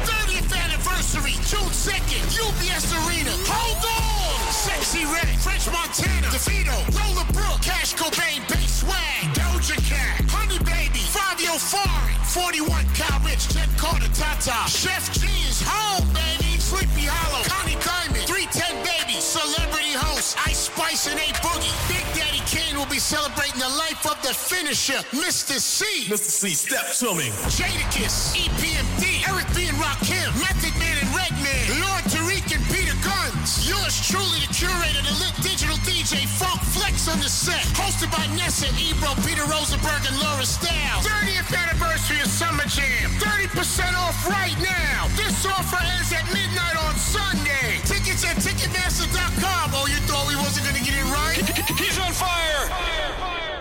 30th 2nd, UBS Arena. Hold on! Sexyy Red, French Montana, DeVito, Lola Brooke, Cash Cobain, Bay Swag, Doja Cat, Honey Baby, Fivio Tata. Sheff G is home, baby. Sleepy Hallow. Connie Diamond. 310 Baby. Celebrity host. Ice Spice and A Boogie. Big Daddy Kane will be celebrating the life of the finisher, Mr. Cee. Mr. Cee, step to me. Jadakiss. EPMD. Eric B. and Rakim. Method Man and Lord Tariq and Peter Gunz. Yours truly, the curator, the lit digital DJ Funk Flex on the set. Hosted by Nessa, Ebro, Peter Rosenberg, and Laura Styles. 30th anniversary of Summer Jam. 30% off right now. This offer ends at midnight on Sunday. Tickets at Ticketmaster.com. Oh, you thought we wasn't going to get it right? He's on fire. fire, fire.